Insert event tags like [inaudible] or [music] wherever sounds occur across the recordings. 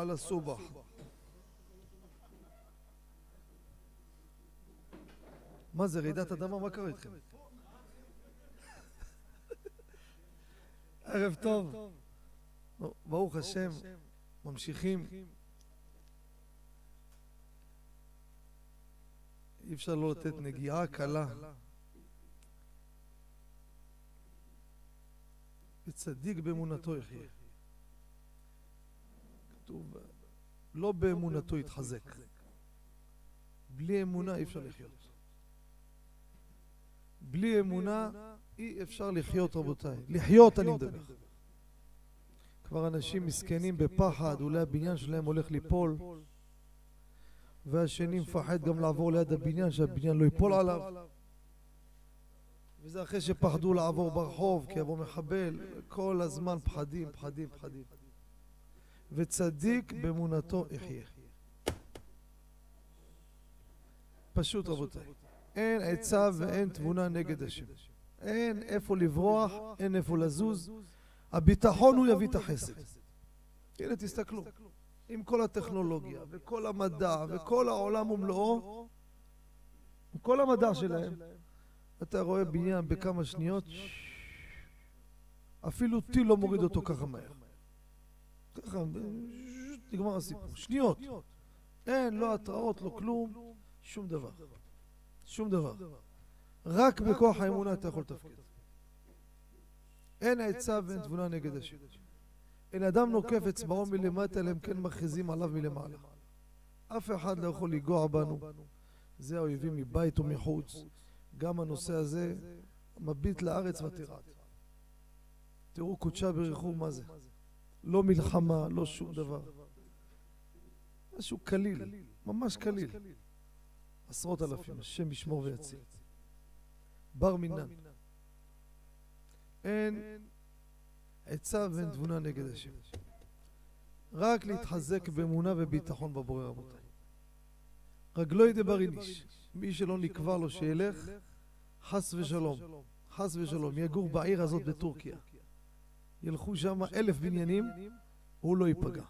על הסובח. מה זה, רעידת אדמה? מה קרה איתכם? [laughs] ערב טוב. ברוך השם, ממשיכים. אי אפשר לא לתת נגיעה קלה. וצדיק באמונתו יחיה. כתוב, לא באמונתו יתחזק. בלי אמונה אי אפשר לחיות. בלי אמונה אי אפשר לחיות, רבותיי. לחיות אני מדבר. כבר אנשים מסכנים בפחד, אולי הבניין שלהם הולך ליפול, והשני מפחד גם לעבור ליד הבניין, שהבניין לא ייפול עליו. וזה אחרי שפחדו לעבור ברחוב, כי יבוא מחבל, כל הזמן פחדים, פחדים, פחדים. וצדיק באמונתו יחיה. פשוט רבותיי. אין עצה ואין תבונה נגד השם. אין איפה לברוח, אין איפה לזוז. הביטחון הוא יביא את החסד. הנה תסתכלו, עם כל הטכנולוגיה וכל המדע וכל העולם ומלואו, עם כל המדע שלהם, אתה רואה בניין בכמה שניות, אפילו טיל לא מוריד אותו ככה מהר. ככה, נגמר הסיפור. שניות. אין, לא התראות, לא כלום, שום דבר. שום דבר. רק בכוח האמונה אתה יכול לתפקד. אין עצה ואין תבונה נגד השם. אין אדם נוקף אצבעו מלמטה, אלא אם כן מכריזים עליו מלמעלה. אף אחד לא יכול לנגוע בנו. זה האויבים מבית ומחוץ. גם הנושא הזה מביט לארץ ותרעד. תראו קודשה בריחו מה זה. לא מלחמה, לא שום דבר. משהו קליל, ממש קליל. עשרות אלפים, השם ישמור ויציל. בר מינן. אין עצה ואין תבונה נגד השם. רק להתחזק באמונה וביטחון בבורא רבותיי. רגלוי דבריניש, מי שלא נקבע לו שילך, חס ושלום, חס ושלום, יגור בעיר הזאת בטורקיה. ילכו שם אלף בניינים, הוא לא ייפגע.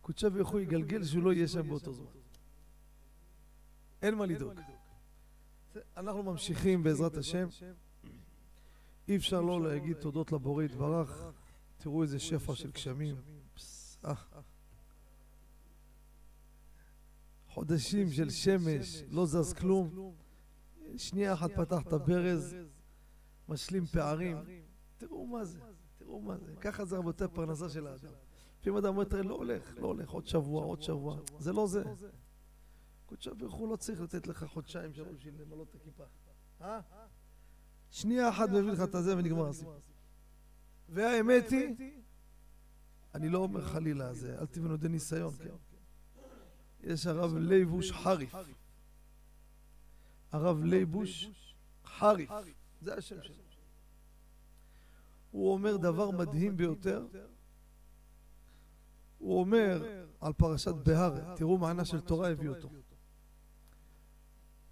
קודשה ברכו יגלגל שהוא לא יהיה שם באותו זמן. אין מה לדאוג. אנחנו ממשיכים בעזרת השם. אי אפשר לא להגיד תודות לבורא יתברך. תראו איזה שפע של גשמים. חודשים של שמש, לא זז כלום. שנייה אחת פתח את הברז, משלים פערים. תראו מה זה, תראו מה זה. ככה זה רבותי פרנסה של האדם. לפעמים אדם אומר, תראה, לא הולך, לא הולך, עוד שבוע, עוד שבוע. זה לא זה. קודשא ברוך הוא לא צריך לתת לך חודשיים שלוש בשביל למלא את הכיפה. אה? שנייה אחת מביא לך את הזה ונגמר הסיפור. והאמת היא, אני לא אומר חלילה, זה, אל תבנו די ניסיון, כן? יש הרב ליבוש חריף. הרב ליבוש חריף, זה השם שלו. הוא אומר דבר מדהים ביותר. הוא אומר על פרשת בהר, תראו מענה של תורה הביא אותו.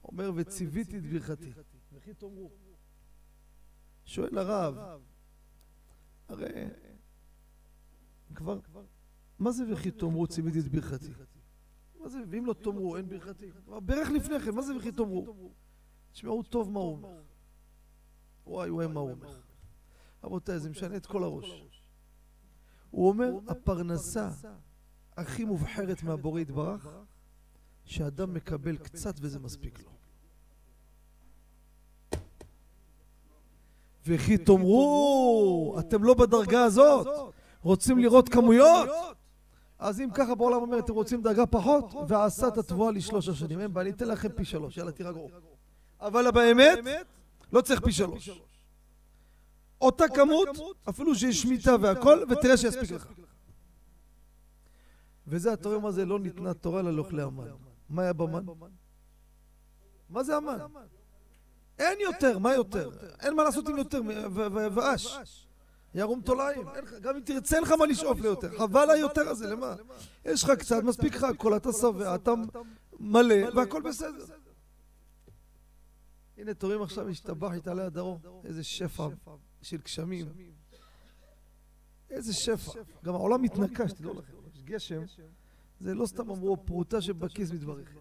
אומר וציוויתי את ברכתי. וכי תאמרו. שואל הרב, הרי כבר, מה זה וכי תאמרו ציוויתי את ברכתי? מה זה, ואם לא תאמרו אין ברכתי? כבר ברך לפני כן, מה זה וכי תאמרו? תשמעו טוב מה הוא אומר. וואי וואי מה הוא אומר. רבותיי, זה משנה את כל הראש. הוא אומר, הפרנסה הכי מובחרת מהבורא יתברך, שאדם מקבל קצת וזה מספיק לו. וכי תאמרו, אתם לא בדרגה הזאת, רוצים לראות כמויות? אז אם ככה בעולם אומר, אתם רוצים דרגה פחות, ועשה את התבואה לשלוש השנים. אין בעיה, אני אתן לכם פי שלוש, יאללה תירגעו. אבל באמת, לא צריך פי שלוש. אותה כמות, אפילו שיש שמיטה והכל, ותראה שיספיק לך. וזה אתה רואה מה זה לא ניתנה תורה ללאכלי המן. מה היה במן? מה זה המן? אין יותר, מה יותר? אין מה לעשות עם יותר, ואש. ירום תולעים, גם אם תרצה אין לך מה לשאוף ליותר, חבל היותר הזה, למה? יש לך קצת, מספיק לך הכל, אתה שבע, אתה מלא, והכל בסדר. הנה, תורים עכשיו השתבח, התעלה הדרום, איזה שפע של גשמים. איזה שפע. גם העולם מתנקה, שתדעו לכם. יש גשם, זה לא סתם אמרו פרוטה שבכיס מתברך.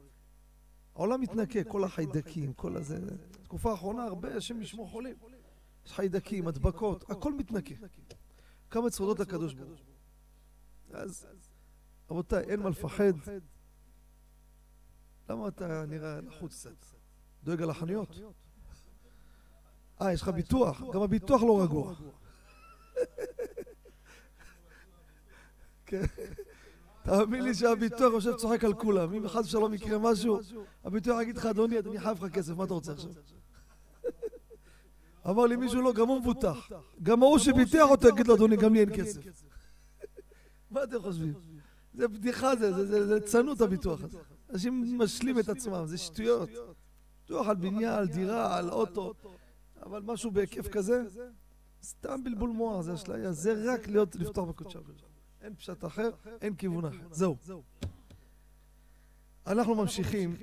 העולם מתנקה, כל החיידקים, כל הזה. תקופה האחרונה הרבה, השם ישמור חולים. יש חיידקים, הדבקות, הכל מתנקה. כמה צרודות לקדוש ברוך הוא. אז, רבותיי, אין מה לפחד. למה אתה נראה לחוץ קצת? דואג על החנויות? אה, יש לך ביטוח? גם הביטוח לא רגוע. כן. תאמין לי שהביטוח יושב צוחק על כולם. אם חס ושלום יקרה משהו, הביטוח יגיד לך, אדוני, אני חייב לך כסף, מה אתה רוצה עכשיו? אמר לי מישהו, לא, גם הוא מבוטח. גם ההוא שביטח אותו יגיד לו, אדוני, גם לי אין כסף. מה אתם חושבים? זה בדיחה, זה צנות הביטוח הזה. אנשים משלים את עצמם, זה שטויות. ביטוח על בניין, על דירה, על אוטו, אבל משהו בהיקף כזה, סתם בלבול מוח, זה אשליה, זה רק להיות, לפתוח בקודשי הקודש. אין פשט אחר, אין כיוון אחר. זהו. אנחנו ממשיכים.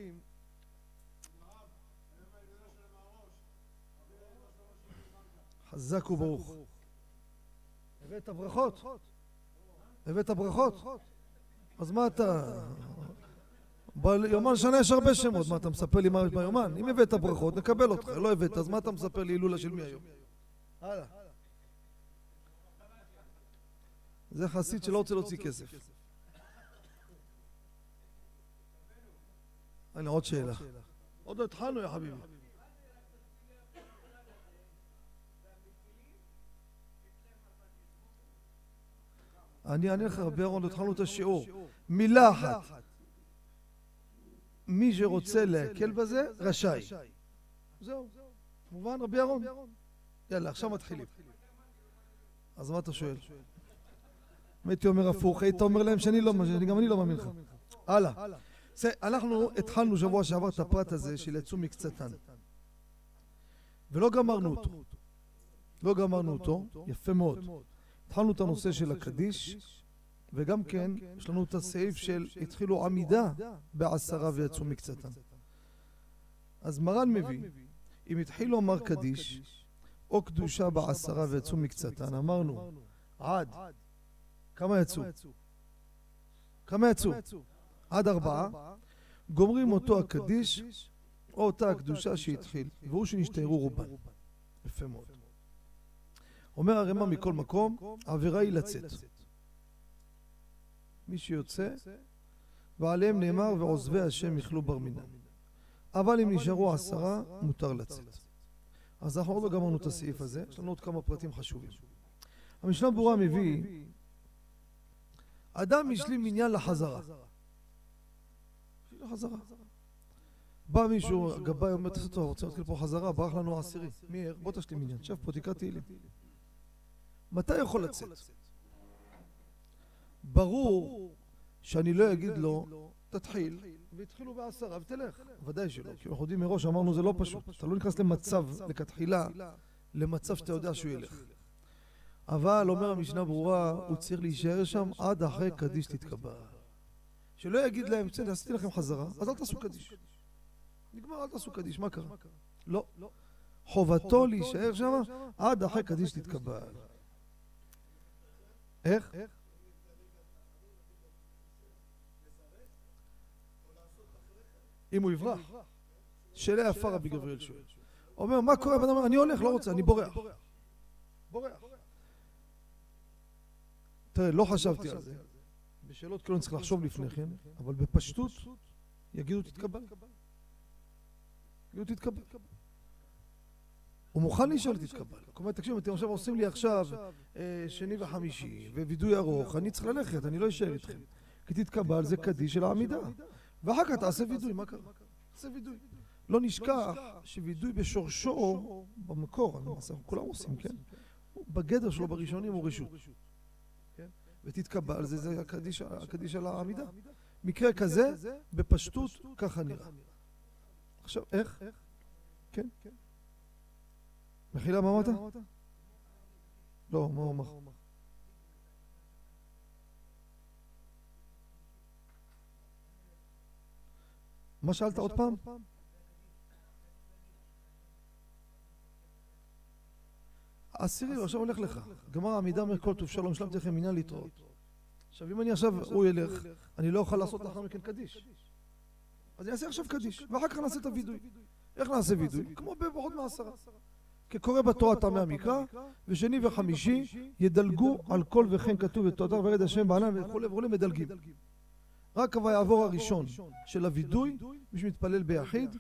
חזק וברוך. הבאת ברכות? הבאת ברכות? אז מה אתה... ביומן שנה יש הרבה שמות, מה אתה מספר לי מה יש ביומן? אם הבאת ברכות, נקבל אותך, לא הבאת, אז מה אתה מספר לי הילולה של מי היום? הלאה. זה חסיד שלא רוצה להוציא כסף. הנה עוד שאלה. עוד לא התחלנו, יא חביבי. אני אענה לך, רבי אהרון, התחלנו את השיעור. מילה אחת. מי שרוצה להקל בזה, רשאי. זהו. מובן, רבי אהרון? יאללה, עכשיו מתחילים. אז מה אתה שואל? אם הייתי אומר הפוך, היית אומר להם שאני לא, גם אני לא מאמין לך. הלאה. אנחנו התחלנו שבוע שעבר את הפרט הזה של יצאו מקצתן. ולא גמרנו אותו. לא גמרנו אותו, יפה מאוד. התחלנו את הנושא של הקדיש, וגם כן, יש לנו את הסעיף של התחילו עמידה בעשרה ויצאו מקצתם. אז מרן מביא, אם התחילו לומר קדיש, או קדושה בעשרה ויצאו מקצתן, אמרנו, עד, כמה יצאו? כמה יצאו? עד ארבעה, גומרים אותו הקדיש, או אותה הקדושה שהתחיל, והוא שנשתערו רובן. יפה מאוד. אומר הרמ"א מכל מקום, העבירה היא לצאת. מי שיוצא, ועליהם נאמר ועוזבי השם יכלו בר מינם. אבל אם נשארו עשרה, מותר לצאת. אז אנחנו עוד לא גמרנו את הסעיף הזה, יש לנו עוד כמה פרטים חשובים. המשנה ברורה מביא, אדם השלים מניין לחזרה. לחזרה. בא מישהו, הגבאי אומר, תעשה טוב, רוצה להתחיל פה חזרה, ברח לנו העשירי. מי, בוא תשלים מניין, שב פה, תקרא תהילים. מתי יכול לצאת? ברור שאני לא אגיד לו, תתחיל, והתחילו בעשרה ותלך. ודאי שלא, כי אנחנו יודעים מראש, אמרנו זה לא פשוט. אתה לא נכנס למצב, לכתחילה, למצב שאתה יודע שהוא ילך. אבל, אומר המשנה ברורה, הוא צריך להישאר שם עד אחרי קדיש תתקבע. שלא יגיד להם, בסדר, עשיתי לכם חזרה, אז אל תעשו קדיש. נגמר, אל תעשו קדיש, מה קרה? לא. חובתו להישאר שם עד אחרי קדיש תתקבע. איך? אם הוא יברח. שאלה יפה רבי גבריאל שואל. אומר, מה קורה? בן אומר, אני הולך, לא רוצה, אני בורח. בורח. תראה, לא חשבתי על זה. בשאלות כאילו אני צריך לחשוב לפני כן, אבל בפשטות יגידו תתקבל. יגידו תתקבל. הוא מוכן להישאר לתתקבל. כלומר, תקשיבו, אתם עכשיו עושים לי עכשיו אה, שני וחמישי, ווידוי ארוך, אני צריך ללכת, אני לא אשאר איתכם. כי תתקבל זה קדיש של העמידה. ואחר כך תעשה וידוי, מה קרה? תעשה וידוי. לא נשכח שווידוי בשורשו, במקור, למעשה כולם עושים, כן? בגדר שלו בראשונים הוא רשות. כן? ותתקבל, זה, הקדיש, על העמידה. מקרה כזה, בפשטות, ככה נראה. עכשיו, איך? כן? מחילה, מה אמרת? לא, מה הוא אמר? מה שאלת עוד פעם? עשירי, עכשיו הולך לך. גמר העמידה אומר כל טוב שלום, השלמתי לכם עניין להתראות. עכשיו, אם אני עכשיו, הוא ילך, אני לא אוכל לעשות לאחר מכן קדיש. אז אני אעשה עכשיו קדיש, ואחר כך נעשה את הווידוי. איך נעשה וידוי? כמו בפחות מעשרה. כקורא בתורה טעמי המקרא, ושני וחמישי ידלגו על כל וכן כתוב ותודה וירד השם בענן וכולי וכולי מדלגים. רק ויעבור הראשון של הווידוי, מי שמתפלל ביחיד,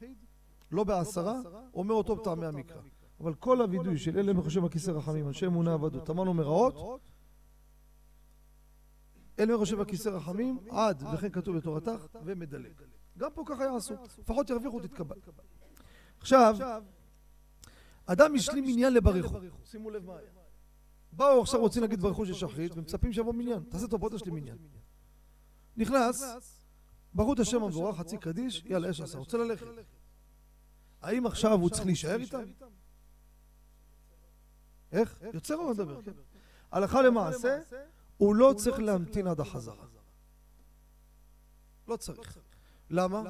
לא בעשרה, אומר אותו בטעמי המקרא. אבל כל הווידוי של אלה מחושב בכיסא רחמים, אנשי אמונה עבדות, אמרנו מרעות, אלה מחושב בכיסא רחמים, עד וכן כתוב בתורתך, ומדלג. גם פה ככה יעשו, לפחות ירוויחו תתקבל. עכשיו, אדם השלים מניין לברכו, שימו לב מה היה. באו עכשיו רוצים להגיד ברכו של שחרית, ומצפים שיבוא מניין, תעשה את הפרוטה שלי מניין. נכנס, ברכו את השם המבורך, חצי קדיש, יאללה, יש עשה, רוצה ללכת. האם עכשיו הוא צריך להישאר איתם? איך? יוצר או מדבר, כן. הלכה למעשה, הוא לא צריך להמתין עד החזרה. לא צריך. למה?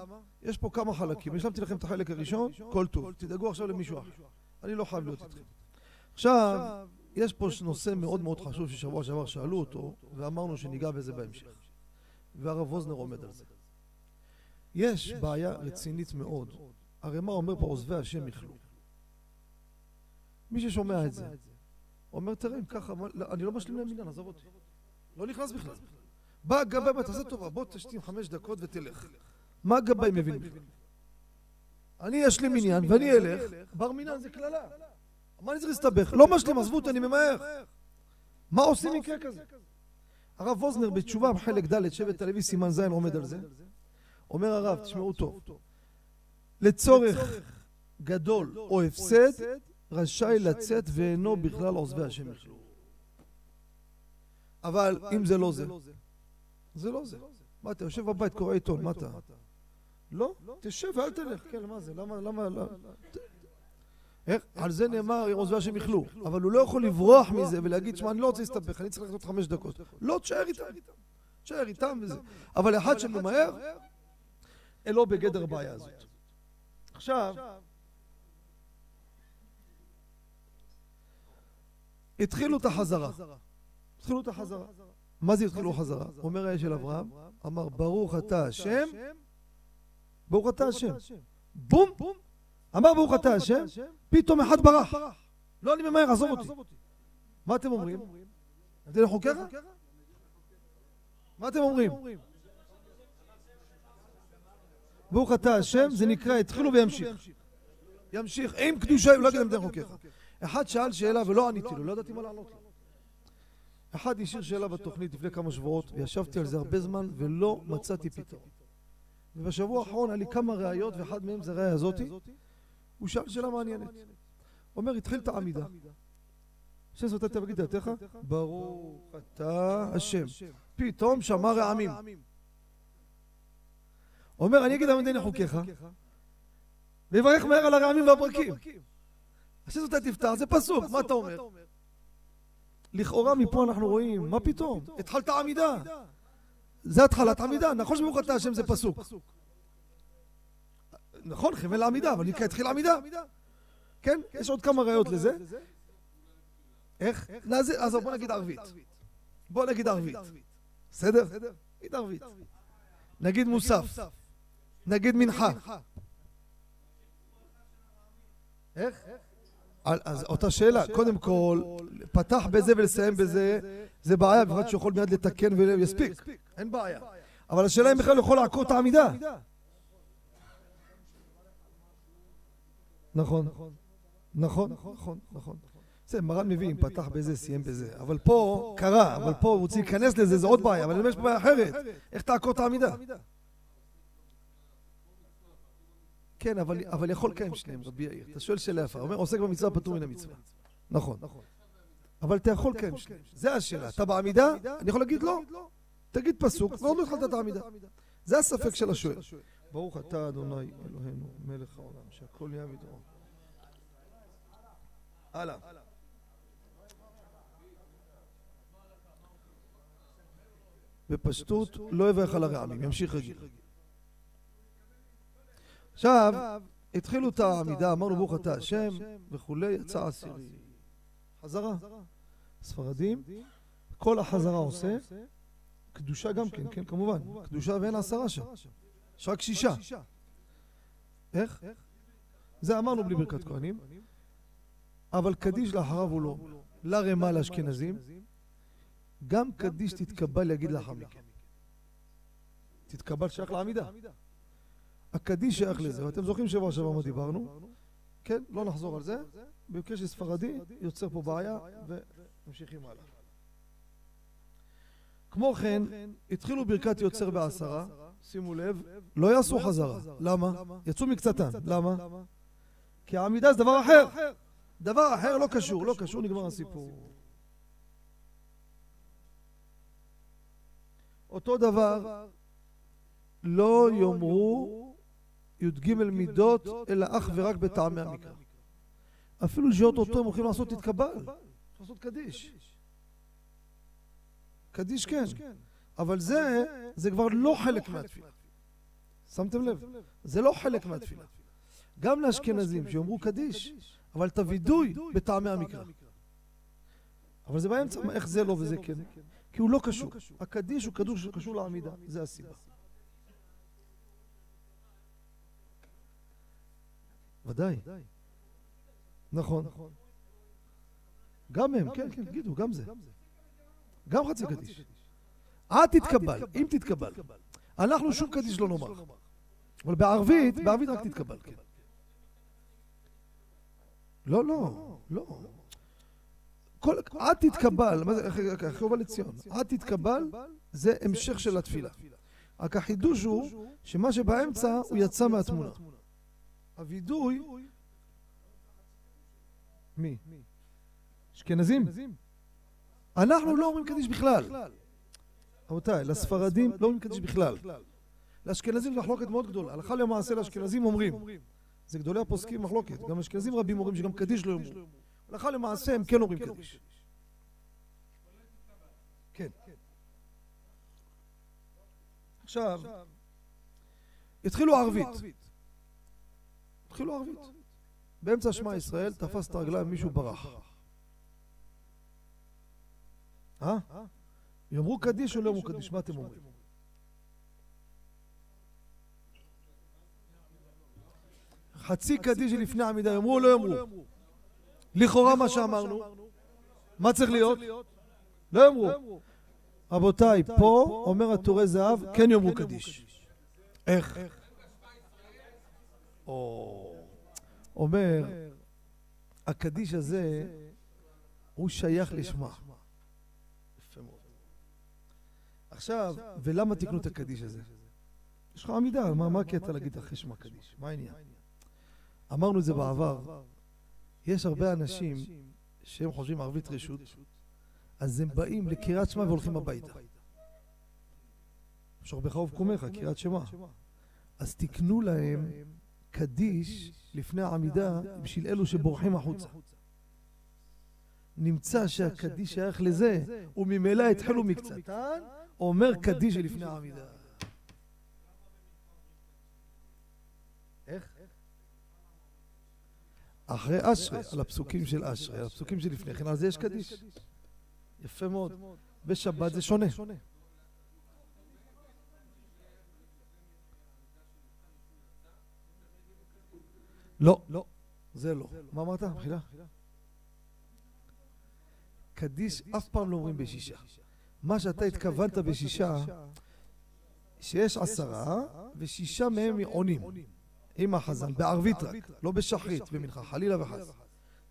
יש פה כמה חלקים. השלמתי לכם את החלק הראשון, כל טוב. תדאגו עכשיו למישהו אחר. אני לא חייב להיות איתכם. עכשיו, יש פה נושא מאוד מאוד חשוב ששבוע שעבר שאלו אותו, ואמרנו שניגע בזה בהמשך. והרב ווזנר עומד על זה. יש בעיה רצינית מאוד. הרי מה אומר פה עוזבי השם יכלו? מי ששומע את זה, אומר, תראה, אם ככה, אני לא משלים להם עניין, עזוב אותי. לא נכנס בכלל. בא הגבאי, תעשה טובה, בוא תשתים חמש דקות ותלך. מה הגבאי מבין בכלל? אני יש לי מניין ואני אלך, בר מינן זה קללה. מה אני צריך להסתבך? לא משלים, עזבו אותי, אני ממהר. מה עושים מקרה כזה? הרב ווזנר בתשובה בחלק ד' שבט הלוי סימן ז' עומד על זה. אומר הרב, תשמעו טוב, לצורך גדול או הפסד רשאי לצאת ואינו בכלל עוזבי השם יכלו. אבל אם זה לא זה, זה לא זה. מה אתה יושב בבית קורא עיתון, מה אתה? לא, תשב ואל תלך. כן, מה זה? למה, למה, למה? על זה נאמר, עוזבי השם יכלו. אבל הוא לא יכול לברוח מזה ולהגיד, שמע, אני לא רוצה להסתבך, אני צריך לחזור חמש דקות. לא, תשאר איתם. תשאר איתם וזה. אבל אחד שממהר, אין לו בגדר בעיה הזאת. עכשיו, התחילו את החזרה. התחילו את החזרה. מה זה התחילו חזרה? אומר האש של אברהם, אמר ברוך אתה השם, ברוך אתה השם. בום! אמר ברוך אתה השם, פתאום אחד ברח. לא אני ממהר, עזוב אותי. מה אתם אומרים? אתם לחוקר? מה אתם אומרים? ברוך אתה השם, זה נקרא התחילו וימשיך. ימשיך, עם קדושה, לא יגיד למדי חוקיך. אחד שאל שאלה ולא עניתי לו, לא ידעתי מה לענות לו. אחד השאיר שאלה בתוכנית לפני כמה שבועות, וישבתי על זה הרבה זמן ולא מצאתי פתרון. ובשבוע האחרון היה לי כמה ראיות, ואחד מהם זה הראיה הזאתי. הוא שאל שאלה מעניינת. אומר, התחיל את העמידה. השם זאת תבגיד דעתך, ברוך אתה השם. פתאום שמע רעמים. אומר, אני אגיד עמדי חוקיך, ויברך מהר על הרעמים והברקים. השם זאת תפתח, זה פסוק, מה אתה אומר? לכאורה מפה אנחנו רואים, מה פתאום? התחלת עמידה. זה התחלת עמידה, נכון שברוך אתה השם זה פסוק. נכון, חבל העמידה, אבל נקרא התחיל עמידה. כן? יש עוד כמה ראיות לזה. איך? אז בוא נגיד ערבית. בוא נגיד ערבית. בסדר? נגיד ערבית. נגיד מוסף. נגיד מנחה. איך? אז אותה שאלה, קודם כל, פתח בזה ולסיים בזה, זה בעיה, בפרט שיכול מיד לתקן ויספיק, אין בעיה. אבל השאלה אם בכלל יכול לעקור את העמידה. נכון, נכון, נכון, נכון. זה מרן מביא, אם פתח בזה, סיים בזה. אבל פה, קרה, אבל פה הוא רוצה להיכנס לזה, זה עוד בעיה, אבל אני אומר יש בעיה אחרת. איך תעקור את העמידה? כן, אבל, יכול לקיים שניהם, רבי יאיר. אתה שואל שאלה יפה. אומר, עוסק במצווה פטור מן המצווה. נכון. אבל אתה יכול לקיים שניהם. זה השאלה. אתה בעמידה? אני יכול להגיד לא. תגיד פסוק, ועוד לא התחלת את העמידה. זה הספק של השואל. ברוך אתה, אדוני אלוהינו, מלך העולם, שהכל יהיה בדרום. הלאה. בפשטות, לא יברך על הרעמים, ימשיך רגיל. עכשיו, התחילו את העמידה, אמרנו ברוך אתה השם וכולי, יצא עשירי. חזרה. ספרדים, כל החזרה עושה, קדושה גם כן, כן, כמובן. קדושה ואין עשרה שם. יש רק שישה. איך? זה אמרנו בלי ברכת כהנים. אבל קדיש לאחריו הוא לא. לרמה לאשכנזים, גם קדיש תתקבל יגיד לאחר מכן. תתקבל שייך לעמידה. הקדיש שייך לזה. ואתם זוכרים שבוע שעבר מה דיברנו? כן, לא נחזור על זה. במקרה של ספרדי, יוצר פה בעיה, וממשיכים הלאה. כמו כן, התחילו ברכת יוצר בעשרה, שימו לב, לא יעשו חזרה. למה? יצאו מקצתן. למה? כי העמידה זה דבר אחר. דבר אחר לא קשור, לא קשור, נגמר הסיפור. אותו דבר, לא יאמרו י"ג מידות, אלא אך ורק בטעמי המקרא. אפילו שעות אותו הם הולכים לעשות תתקבל, לעשות קדיש. קדיש כן, אבל זה, זה כבר לא חלק מהתפילה. שמתם לב? זה לא חלק מהתפילה. גם לאשכנזים שיאמרו קדיש, אבל את הווידוי בטעמי המקרא. אבל זה באמצע, איך זה לא וזה כן? כי הוא לא קשור. הקדיש הוא קדוש שקשור לעמידה, זה הסיבה. ודאי. נכון. גם הם, כן, כן, תגידו, גם זה. גם חצי קדיש. את תתקבל, אם תתקבל. אנחנו שום קדיש לא נאמר. אבל בערבית, בערבית רק תתקבל, כן. לא, לא, לא. כל, עד תתקבל, מה זה, יובל לציון? עד תתקבל זה המשך של התפילה. רק החידוש הוא שמה שבאמצע הוא יצא מהתמונה. הווידוי... מי? אשכנזים? אנחנו לא אומרים קדיש בכלל. רבותיי, לספרדים לא אומרים קדיש בכלל. לאשכנזים זו מחלוקת מאוד גדולה. הלכה למעשה לאשכנזים אומרים. זה גדולי הפוסקים מחלוקת. גם אשכנזים רבים אומרים שגם קדיש לא יאמרו. הלכה למעשה הם כן אומרים קדיש. כן. עכשיו, התחילו ערבית. התחילו ערבית. באמצע שמע ישראל תפס את הרגליים מישהו ברח. אה? יאמרו קדיש או לא יאמרו קדיש? מה אתם אומרים? חצי קדיש לפני עמידה, יאמרו או לא יאמרו? לכאורה מה שאמרנו, מה צריך להיות? לא יאמרו. רבותיי, פה אומר הטורי זהב, כן יאמרו קדיש. איך? אומר, הקדיש הזה הוא שייך לשמה. עכשיו, ולמה תקנו את הקדיש הזה? יש לך עמידה, מה הקטע להגיד אחרי שמה קדיש? מה העניין? אמרנו את זה בעבר, יש הרבה אנשים שהם חושבים ערבית רשות, אז הם באים לקריאת שמע והולכים הביתה. שוכבך ובקומך, קריאת שמע. אז תקנו להם קדיש לפני העמידה בשביל אלו שבורחים החוצה. נמצא שהקדיש שייך לזה, וממילא התחלו מקצתן, אומר קדיש לפני העמידה. איך? אחרי אשרי, על הפסוקים של אשרי, על הפסוקים שלפני כן, על זה יש קדיש. יפה מאוד. בשבת זה שונה. לא, לא, זה לא. מה אמרת? מחילה? קדיש אף פעם לא אומרים בשישה. מה שאתה התכוונת בשישה, שיש עשרה, ושישה מהם עונים. עם החזן, בערבית רק, לא בשחרית, במנחה, חלילה וחס.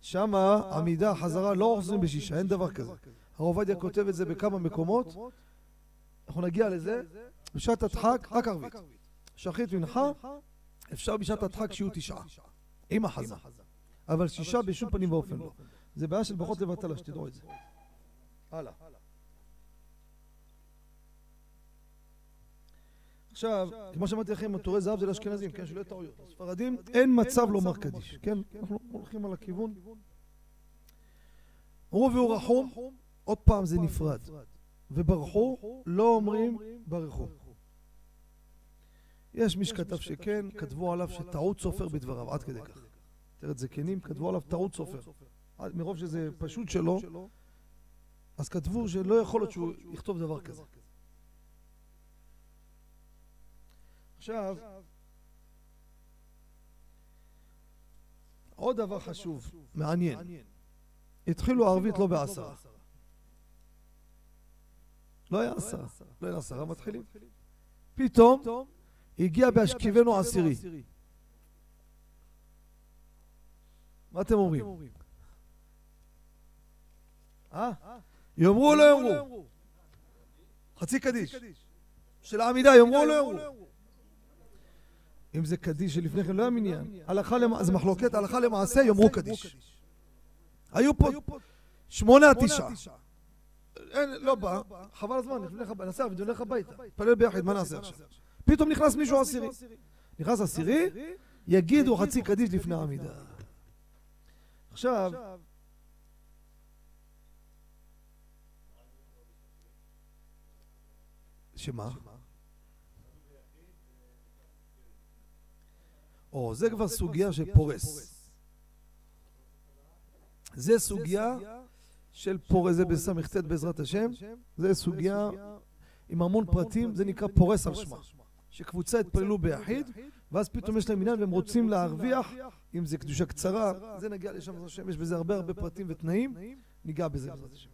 שם עמידה, חזרה, לא אוחזים בשישה, אין דבר כזה. הרב עובדיה כותב את זה בכמה מקומות, אנחנו נגיע לזה, בשעת הדחק, רק ערבית. שחרית מנחה, אפשר בשעת הדחק שיהיו תשעה, עם החזן. אבל שישה בשום פנים ואופן לא. זה בעיה של ברכות לבטלה, שתדעו את זה. הלאה. עכשיו, כמו שאמרתי לכם, עטורי זהב זה לאשכנזים, כן, שלא יהיו טעויות. ספרדים, אין מצב לומר קדיש, כן? אנחנו הולכים על הכיוון. אמרו והוא רחום, עוד פעם זה נפרד. וברחו, לא אומרים ברכו. יש מי שכתב שכן, כתבו עליו שטעות סופר בדבריו, עד כדי כך. עטרת זקנים, כתבו עליו טעות סופר. מרוב שזה פשוט שלו, אז כתבו שלא יכול להיות שהוא יכתוב דבר כזה. עכשיו, עוד דבר חשוב, מעניין. התחילו ערבית לא בעשרה. לא היה עשרה. לא היה עשרה מתחילים. פתאום הגיע בהשכיבנו עשירי. מה אתם אומרים? אה? יאמרו או לא יאמרו? חצי קדיש. של העמידה, יאמרו או לא יאמרו? אם זה קדיש שלפני כן לא היה מניין, זה מחלוקת, הלכה למעשה יאמרו קדיש. היו פה שמונה, תשעה. אין, לא בא, חבל הזמן, נעשה עבד, נלך הביתה. נתפלל ביחד, מה נעשה עכשיו? פתאום נכנס מישהו עשירי. נכנס עשירי, יגידו חצי קדיש לפני העמידה. עכשיו, שמה? או, זה כבר סוגיה של פורס. זה סוגיה של פורס, זה בס"ט בעזרת השם, זה סוגיה עם המון פרטים, זה נקרא פורס על שמה. שקבוצה התפללו ביחיד, ואז פתאום יש להם עניין והם רוצים להרוויח, אם זה קדושה קצרה, זה נגיע לשם בעזרת השם, יש בזה הרבה הרבה פרטים ותנאים, ניגע בזה בעזרת השם.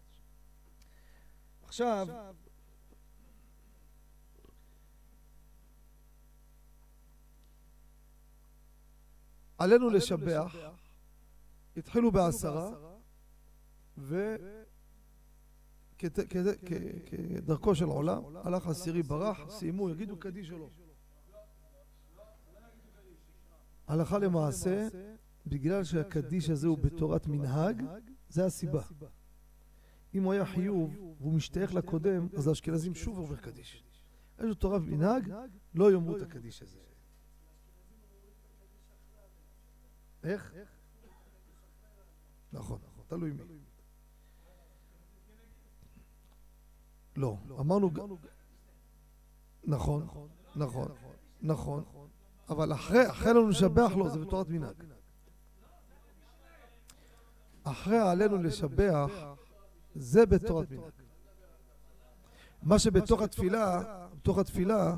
עכשיו, עלינו לשבח, התחילו בעשרה, וכדרכו של עולם, הלך עשירי ברח, סיימו, יגידו קדיש או לא. הלכה למעשה, בגלל שהקדיש הזה הוא בתורת מנהג, זה הסיבה. אם הוא היה חיוב והוא משתייך לקודם, אז האשכנזים שוב עובר קדיש. יש לו תורה ומנהג, לא יאמרו את הקדיש הזה. איך? נכון, תלוי מי. לא, אמרנו... נכון, נכון, נכון, אבל אחרי לנו לשבח לו זה בתורת מנהג. אחרי עלינו לשבח זה בתורת מנהג. מה שבתוך התפילה, בתוך התפילה,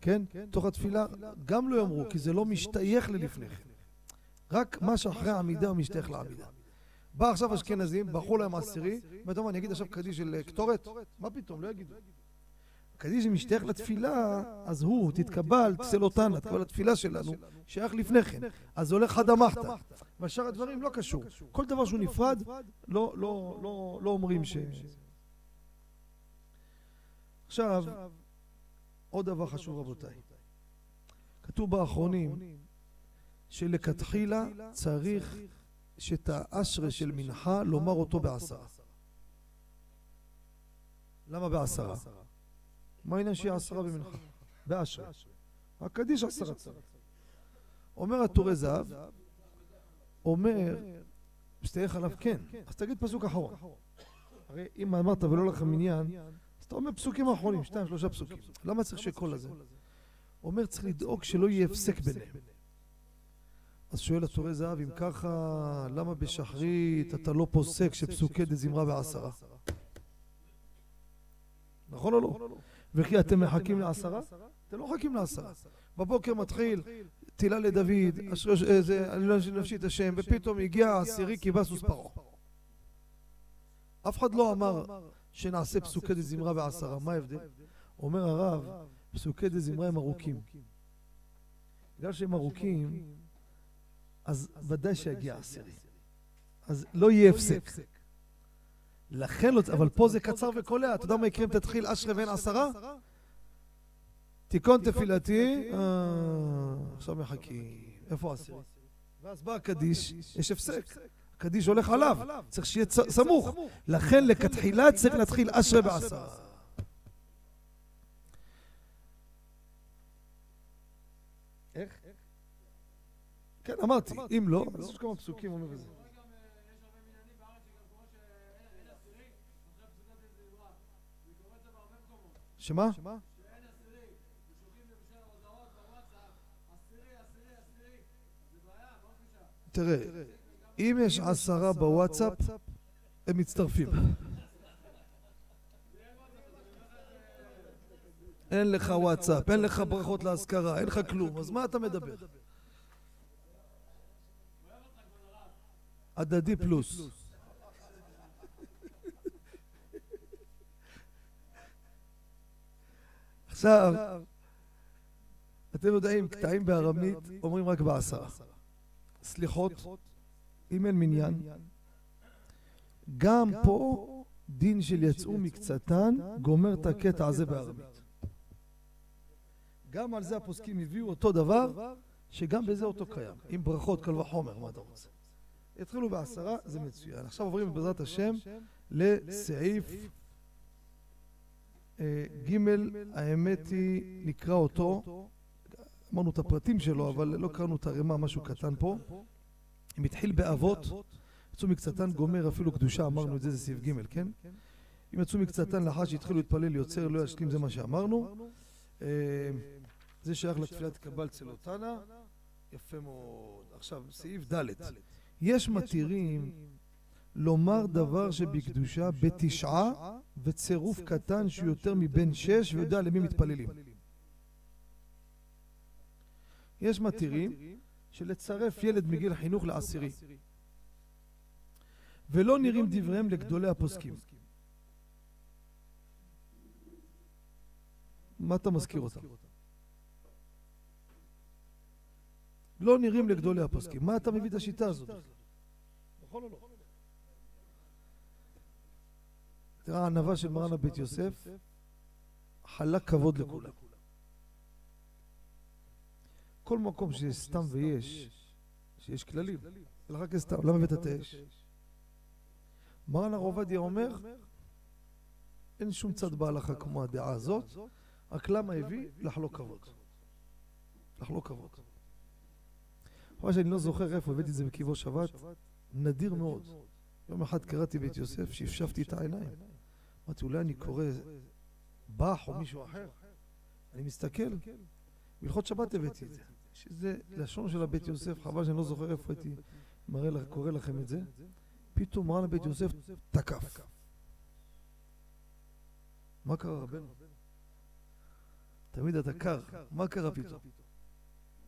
כן, בתוך התפילה גם לא יאמרו, כי זה לא משתייך ללפני כן. רק מה שאחרי העמידה הוא משתייך לעמידה. בא עכשיו אשכנזים, בחור להם עשירי, ואתה אומר, אני אגיד עכשיו קדיש של קטורת? מה פתאום, לא יגידו. קדיש שמשתייך לתפילה, אז הוא, תתקבל, תסלותנה, תקבל לתפילה שלנו, שייך לפני כן. אז הולך חד אמחתא. ושאר הדברים לא קשור. כל דבר שהוא נפרד, לא, לא, לא, לא אומרים ש... עכשיו, עוד דבר חשוב רבותיי. כתוב באחרונים שלכתחילה צריך שאת האשרה של מנחה לומר אותו בעשרה. למה בעשרה? מה העניין שיהיה עשרה במנחה? באשרה. הקדיש עשרה צריך. אומר הטורי זהב, אומר, מסתייך עליו כן, אז תגיד פסוק אחרון. הרי אם אמרת ולא לכם מניין, אז אתה אומר פסוקים אחרונים, שתיים, שלושה פסוקים. למה צריך שכל הזה? אומר, צריך לדאוג שלא יהיה הפסק ביניהם. אז שואל התורי זהב, אם ככה, למה בשחרית אתה לא פוסק שפסוקי דזמרה בעשרה? נכון או לא? וכי אתם מחכים לעשרה? אתם לא מחכים לעשרה. בבוקר מתחיל תהילה לדוד, עלילה נפשי את השם, ופתאום הגיע העשירי כיבה סוס פרעה. אף אחד לא אמר שנעשה פסוקי דזמרה בעשרה, מה ההבדל? אומר הרב, פסוקי דזמרה הם ארוכים. בגלל שהם ארוכים, אז ודאי שיגיע עשירי. אז לא יהיה הפסק. לכן לא... אבל פה זה קצר וקולע. אתה יודע מה יקרה אם תתחיל אשרי ואין עשרה? תיקון תפילתי, אה, עכשיו מחכים. איפה עשירי? ואז בא הקדיש, יש הפסק. הקדיש הולך עליו, צריך שיהיה סמוך. לכן לכתחילה צריך להתחיל אשרי בעשרה. איך? כן, אמרתי, אם לא, אז יש כמה פסוקים אומר את זה. שמה? תראה, אם יש עשרה בוואטסאפ, הם מצטרפים. אין לך וואטסאפ, אין לך ברכות להשכרה, אין לך כלום, אז מה אתה מדבר? הדדי פלוס. [laughs] עכשיו, אתם יודעים, קטעים בארמית אומרים רק בעשרה. סליחות, אם אין מניין. גם פה דין של יצאו מקצתן גומר את הקטע הזה בארמית. גם על זה הפוסקים הביאו אותו דבר, שגם בזה אותו קיים. עם ברכות, קל וחומר, מה אתה רוצה? התחילו בעשרה, זה מצוין. עכשיו עוברים בעזרת השם לסעיף אה, ג', האמת היא, נקרא אותו, אמרנו את הפרטים שלו, אבל לא קראנו את הרמה, משהו קטן פה. אם התחיל באבות, יצאו מקצתן גומר אפילו קדושה, אמרנו את זה, זה סעיף ג', כן? אם יצאו מקצתן לאחר שהתחילו להתפלל יוצר לא ישלים, זה מה שאמרנו. אה, זה שייך לתפילת קבל צלותנה, יפה מאוד. עכשיו, סעיף ד' יש מתירים לומר דבר שבקדושה בתשעה וצירוף קטן שהוא יותר מבין שש ויודע למי מתפללים. יש מתירים שלצרף ילד מגיל חינוך לעשירי ולא נראים דבריהם לגדולי הפוסקים. מה אתה מזכיר אותם? לא נראים לגדולי הפוסקים. מה אתה מביא את השיטה הזאת? נכון או לא? תראה, הענווה של מרן הבית יוסף חלק כבוד לכולם. כל מקום שיש סתם ויש, שיש כללים, לך כסתם, למה הבאת את האש? מרן הר עובדיה אומר, אין שום צד בהלכה כמו הדעה הזאת, רק למה הביא? לחלוק כבוד. לחלוק כבוד. חבל שאני לא זוכר איפה הבאתי את זה בקיבו שבת, נדיר מאוד. יום אחד קראתי בית יוסף, שפשפתי את העיניים. אמרתי, אולי אני קורא באח או מישהו אחר. אני מסתכל, בהלכות שבת הבאתי את זה. שזה לשון של הבית יוסף, חבל שאני לא זוכר איפה הייתי קורא לכם את זה. פתאום מרן הבית יוסף תקף. מה קרה רבנו? תמיד אתה קר, מה קרה פתאום?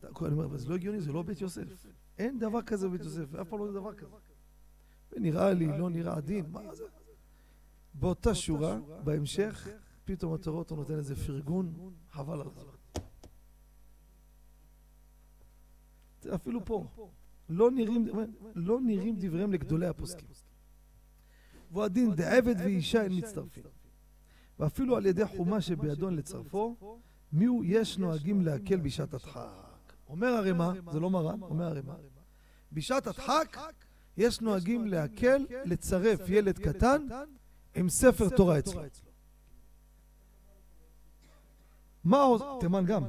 אני אומר, אבל זה לא הגיוני, זה לא בית יוסף. אין דבר כזה בבית יוסף, אף פעם לא דבר כזה. ונראה לי, לא נראה עדין, מה זה? באותה שורה, בהמשך, פתאום אתה רואה אותו נותן איזה פרגון, חבל על הזמן. אפילו פה, לא נראים, לא נראים דבריהם לגדולי הפוסקים. ועדין דעבד ואישה אין מצטרפים. ואפילו על ידי חומה שבידון לצרפו, מיהו יש נוהגים להקל בשעת הדחק. אומר הרמ"א, זה לא מרן, אומר הרמ"א, בשעת הדחק יש נוהגים להקל לצרף ילד קטן עם ספר תורה אצלו. מה עושים, תימן גם.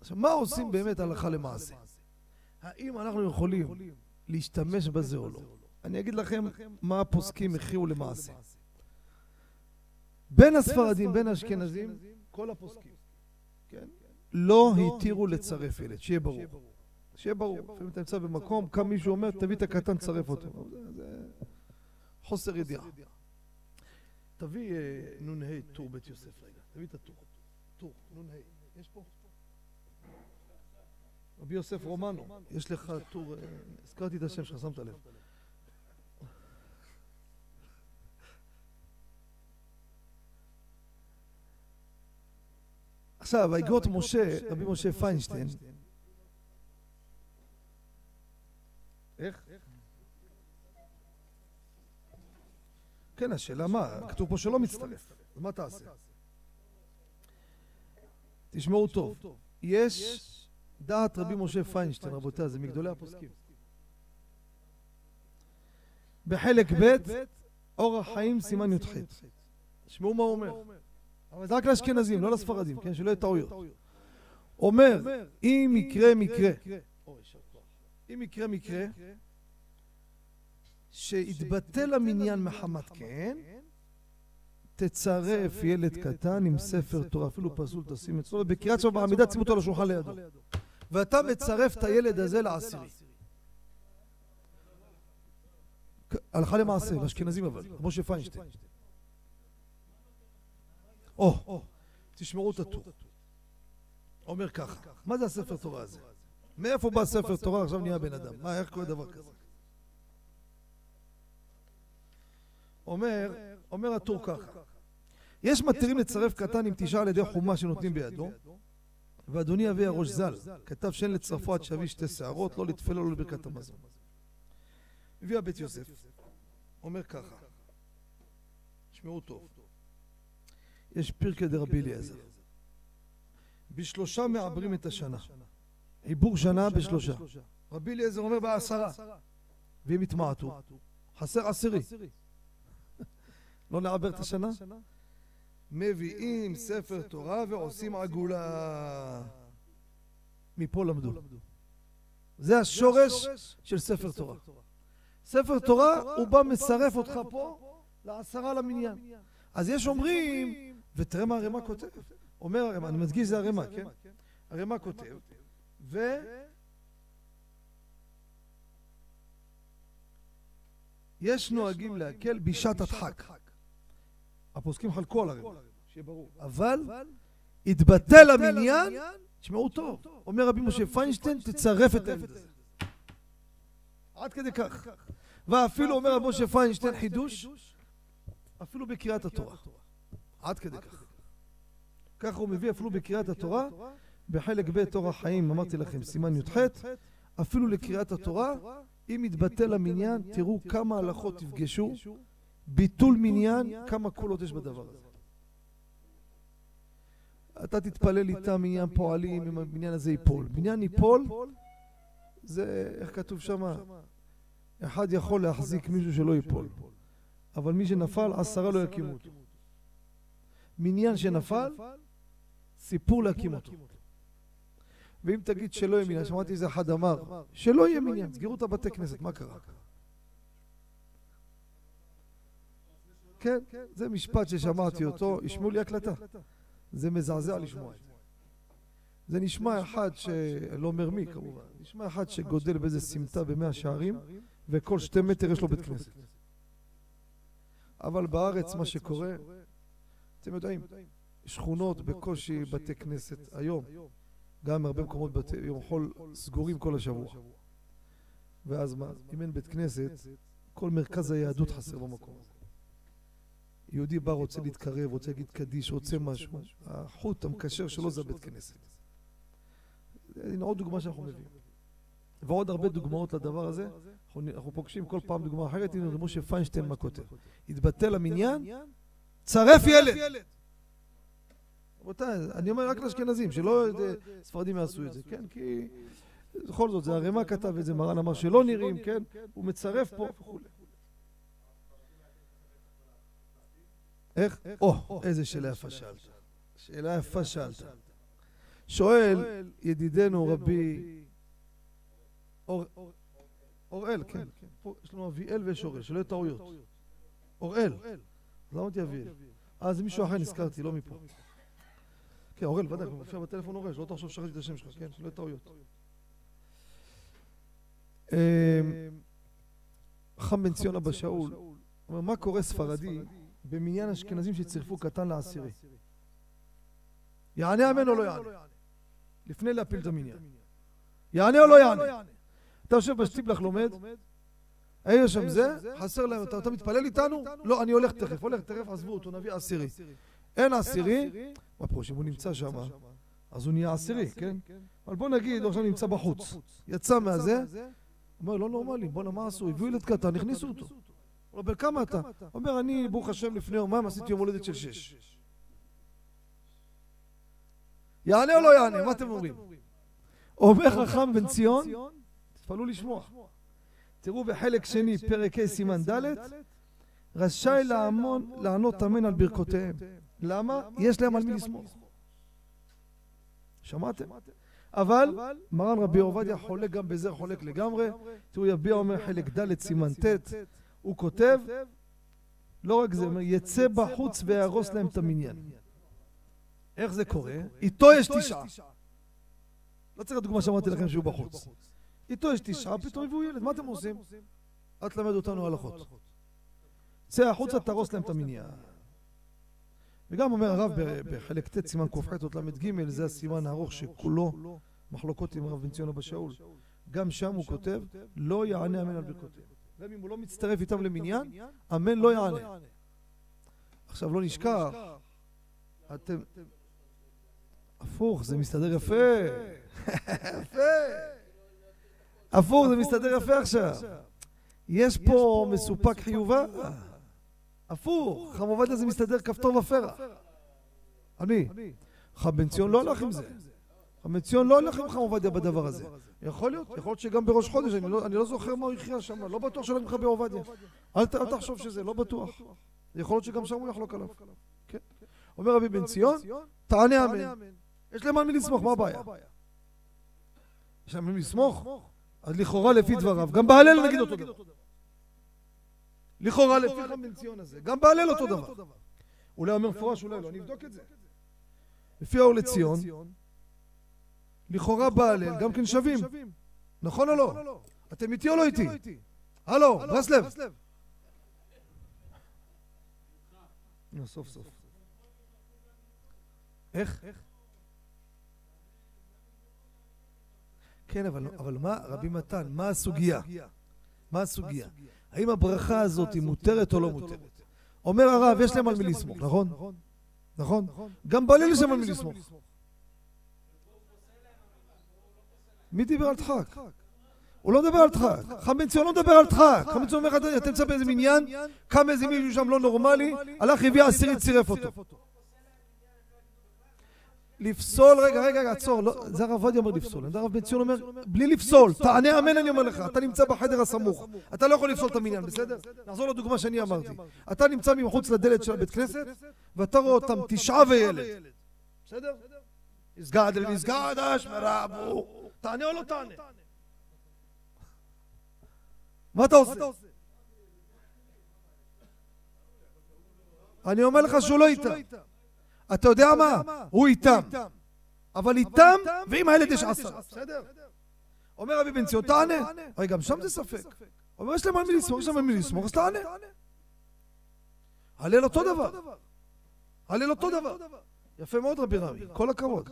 עכשיו, מה עושים באמת הלכה למעשה? האם אנחנו יכולים להשתמש בזה או לא? אני אגיד לכם מה הפוסקים הכריעו למעשה. בין הספרדים, בין האשכנזים, כל הפוסקים, כן? לא התירו לצרף ילד, שיהיה ברור. שיהיה ברור. לפעמים אתה נמצא במקום, קם מישהו אומר, תביא את הקטן, צרף אותו. זה חוסר ידיעה. תביא נ"ה טור בית יוסף רגע, תביא את הטור. טור, נ"ה. יש פה? רבי יוסף רומנו, יש לך טור, הזכרתי את השם שלך, שמת לב. עכשיו, האגרות משה, רבי משה פיינשטיין, איך? כן, השאלה מה, כתוב פה שלא מצטרף, אז מה תעשה? תשמעו טוב, יש דעת רבי משה פיינשטיין, רבותיי, זה מגדולי הפוסקים. בחלק ב', אורח חיים סימן י"ח. תשמעו מה הוא אומר. אבל זה רק לאשכנזים, לא לספרדים, כן? שלא יהיו טעויות. אומר, אם יקרה מקרה, אם יקרה מקרה, שיתבטל המניין מחמת כן, תצרף ילד קטן עם ספר תורה, אפילו פסול תשים אצלו, ובקריאת שם בעמידה שימו אותו על השולחן לידו. ואתה מצרף את הילד הזה לעשירי. הלכה למעשה, לאשכנזים אבל, משה פיינשטיין. או, תשמעו את הטור. אומר ככה, מה זה הספר תורה הזה? מאיפה בא ספר תורה? עכשיו נהיה בן אדם. מה, איך קורה דבר כזה? אומר, אומר הטור ככה, יש מתירים לצרף קטן עם תשעה על ידי חומה שנותנים בידו, ואדוני אבי הראש ז"ל כתב שאין לצרפו עד שיביא שתי שערות, לא לתפלה לא לברכת המזון. הביא הבית יוסף, אומר ככה, תשמעו טוב, יש פרקי דרבי אליעזר. בשלושה מעברים את השנה. עיבור שנה בשלושה. רבי אליעזר אומר בעשרה. ואם התמעטו, חסר עשירי. [laughs] לא נעבר את השנה? מביאים ספר תורה ועושים עגולה. מפה למדו. זה השורש של ספר תורה. ספר תורה, הוא בא מצרף אותך פה לעשרה למניין. אז יש אומרים, ותראה מה הרמ"א כותב. אומר הרמ"א, אני מדגיש זה הרמ"א, כן? הרמ"א כותב, ו... יש נוהגים להקל בשעת הדחק. הפוסקים חלקו על הרמ"א, שיהיה ברור. אבל התבטל המניין, תשמעו טוב, אומר רבי משה פיינשטיין, תצרף את העבד הזה. עד כדי כך. ואפילו אומר רבי משה פיינשטיין חידוש, אפילו בקריאת התורה. עד כדי כך. ככה הוא מביא אפילו בקריאת התורה, בחלק ב' תור החיים, אמרתי לכם, סימן י"ח, אפילו לקריאת התורה, אם יתבטל המניין, תראו כמה הלכות תפגשו, ביטול מניין, כמה קולות יש בדבר הזה. אתה תתפלל איתם מניין פועלים, אם הבניין הזה ייפול. בניין ייפול, זה, איך כתוב שם? אחד יכול להחזיק מישהו שלא ייפול. אבל מי שנפל, עשרה לא יקימו אותו. מניין שנפל, סיפור להקים אותו. ואם תגיד שלא יהיה מניין, שמעתי איזה אחד אמר, שלא יהיה מניין, סגרו את הבתי כנסת, מה קרה? כן, זה משפט ששמעתי אותו, ישמעו לי הקלטה. זה מזעזע לשמוע את זה. זה נשמע אחד שלא אומר מי כמובן, נשמע אחד שגודל באיזה סמטה במאה שערים, וכל שתי מטר יש לו בית כנסת. אבל בארץ מה שקורה, אתם יודעים, שכונות בקושי בתי כנסת היום, גם הרבה מקומות בתי יום חול סגורים כל השבוע. ואז מה? אם אין בית כנסת, כל מרכז היהדות חסר במקום הזה. יהודי בא, רוצה להתקרב, רוצה להגיד קדיש, רוצה משהו, החוט המקשר שלו זה הבית כנסת. הנה עוד דוגמה שאנחנו מביאים. ועוד הרבה דוגמאות לדבר הזה. אנחנו פוגשים כל פעם דוגמה אחרת, הנה משה פיינשטיין מה כותב. התבטל המניין, צרף ילד. רבותיי, אני אומר רק לאשכנזים, שלא ספרדים יעשו את זה, כן? כי בכל זאת, זה הרמ"א כתב את זה, מרן אמר שלא נראים, כן? הוא מצרף פה וכולי. איך? או, איזה שאלה יפה שאלת. שאלה יפה שאלת. שואל ידידנו רבי אוראל, כן. יש לנו אביאל ויש אוראל, שלא יהיו טעויות. אוראל. למה אותי אביאל? אה, זה מישהו אחר נזכרתי, לא מפה. כן, אוראל, ודאי, מופיע בטלפון אוראל, שלא תחשוב שכחתי את השם שלך, כן? שלא יהיו טעויות. אמ, חם בן ציון אבא שאול, אומר, מה קורה ספרדי במניין אשכנזים שצירפו קטן לעשירי? יענה אמן או לא יענה? לפני להפיל את המניין. יענה או לא יענה? אתה יושב בשטיבלח לומד, היה שם זה, חסר להם, אתה מתפלל איתנו? לא, אני הולך תכף, הולך תכף, עזבו אותו, נביא עשירי. אין עשירי, מה פה, שאם הוא נמצא שם, אז הוא נהיה עשירי, כן? אבל בוא נגיד, הוא עכשיו נמצא בחוץ. יצא מהזה, אומר, לא נורמלי, בואנה, מה עשו? הביאו ילד קטן, הכניסו אותו. אומר, בן כמה אתה? אומר, אני, ברוך השם, לפני יומיים עשיתי יום הולדת של שש. יענה או לא יענה? מה אתם אומרים? אומר חכם בן ציון, תתפלאו לשמוע. תראו בחלק שני, פרק ה' סימן ד', רשאי לעמון, לענות אמן על ברכותיהם. למה? יש להם על מי לסמוך. שמעתם? אבל מרן רבי עובדיה חולק גם בזה, חולק לגמרי. תראו, יביע אומר חלק ד' סימן ט', הוא כותב, לא רק זה, יצא בחוץ ויהרוס להם את המניין. איך זה קורה? איתו יש תשעה. לא צריך דוגמה שאמרתי לכם שהוא בחוץ. איתו יש תשעה, פתאום הביאו ילד, מה אתם עושים? אל תלמד אותנו הלכות. צא החוצה, תהרוס להם את המניין. וגם אומר הרב בחלק ט', סימן ק"ח עוד ל"ג, זה הסימן הארוך שכולו מחלוקות עם הרב בן ציון אבא שאול. גם שם הוא כותב, לא יענה אמן על ברכותיהם. גם אם הוא לא מצטרף איתם למניין, אמן לא יענה. עכשיו לא נשכח, אתם... הפוך, זה מסתדר יפה. יפה. [laughs] הפוך, זה מסתדר יפה עכשיו. יש פה מסופק חיובה? הפוך, חם עובדיה זה מסתדר כפתור ופרח. אני. חם בן ציון לא הלך עם זה. חם בן ציון לא הלך עם חם עובדיה בדבר הזה. יכול להיות, יכול להיות שגם בראש חודש, אני לא, לא זוכר מה הוא הכריע שם, לא בטוח שלא עם עובדיה. אל תחשוב שזה, לא בטוח. יכול להיות שגם שם הוא יחלוק עליו. כן. אומר רבי בן ציון, תענה אמן. יש להם על מי לסמוך, מה הבעיה? יש להם על מי לסמוך? אז לכאורה לפי דבריו, גם בהלל נגיד אותו דבר. לכאורה לפי חם בן ציון הזה, גם בהלל אותו דבר. אולי אומר מפורש, אולי לא, אני אבדוק את זה. לפי האור לציון, לכאורה בהלל גם כן שווים. נכון או לא? אתם איתי או לא איתי? הלו, ברסלב. סוף סוף. איך? כן, אבל, אבל מה, רבי מתן, מה הסוגיה? מה הסוגיה? האם הברכה הזאת היא מותרת או לא מותרת? אומר הרב, יש להם על מי לסמוך, נכון? נכון? גם בליל יש להם על מי לסמוך. מי דיבר על דחק? הוא לא מדבר על דחק. בן ציון לא מדבר על דחק. בן ציון אומר לך, אתם נמצא באיזה מניין, קם איזה מישהו שם לא נורמלי, הלך, הביא עשירית, צירף אותו. לפסול, רגע, רגע, עצור, לא, זה הרב עובדיה אומר לפסול, הרב בן ציון אומר, בלי לפסול, תענה אמן אני אומר לך, אתה נמצא בחדר הסמוך, אתה לא יכול לפסול את המניין, בסדר? נחזור לדוגמה שאני אמרתי, אתה נמצא מחוץ לדלת של הבית כנסת, ואתה רואה אותם תשעה וילד, בסדר? מסגד אל מסגד אשמרה אבו, תענה או לא תענה? מה אתה עושה? אני אומר לך שהוא לא איתם. אתה יודע מה? הוא איתם. אבל איתם, ועם הילד יש עשרה. בסדר? אומר רבי בן ציון, תענה. הרי גם שם זה ספק. אומר, יש להם על מי לסמוך, יש להם על מי לסמוך, אז תענה. הלל אותו דבר. הלל אותו דבר. יפה מאוד רבי רבי, כל הכבוד.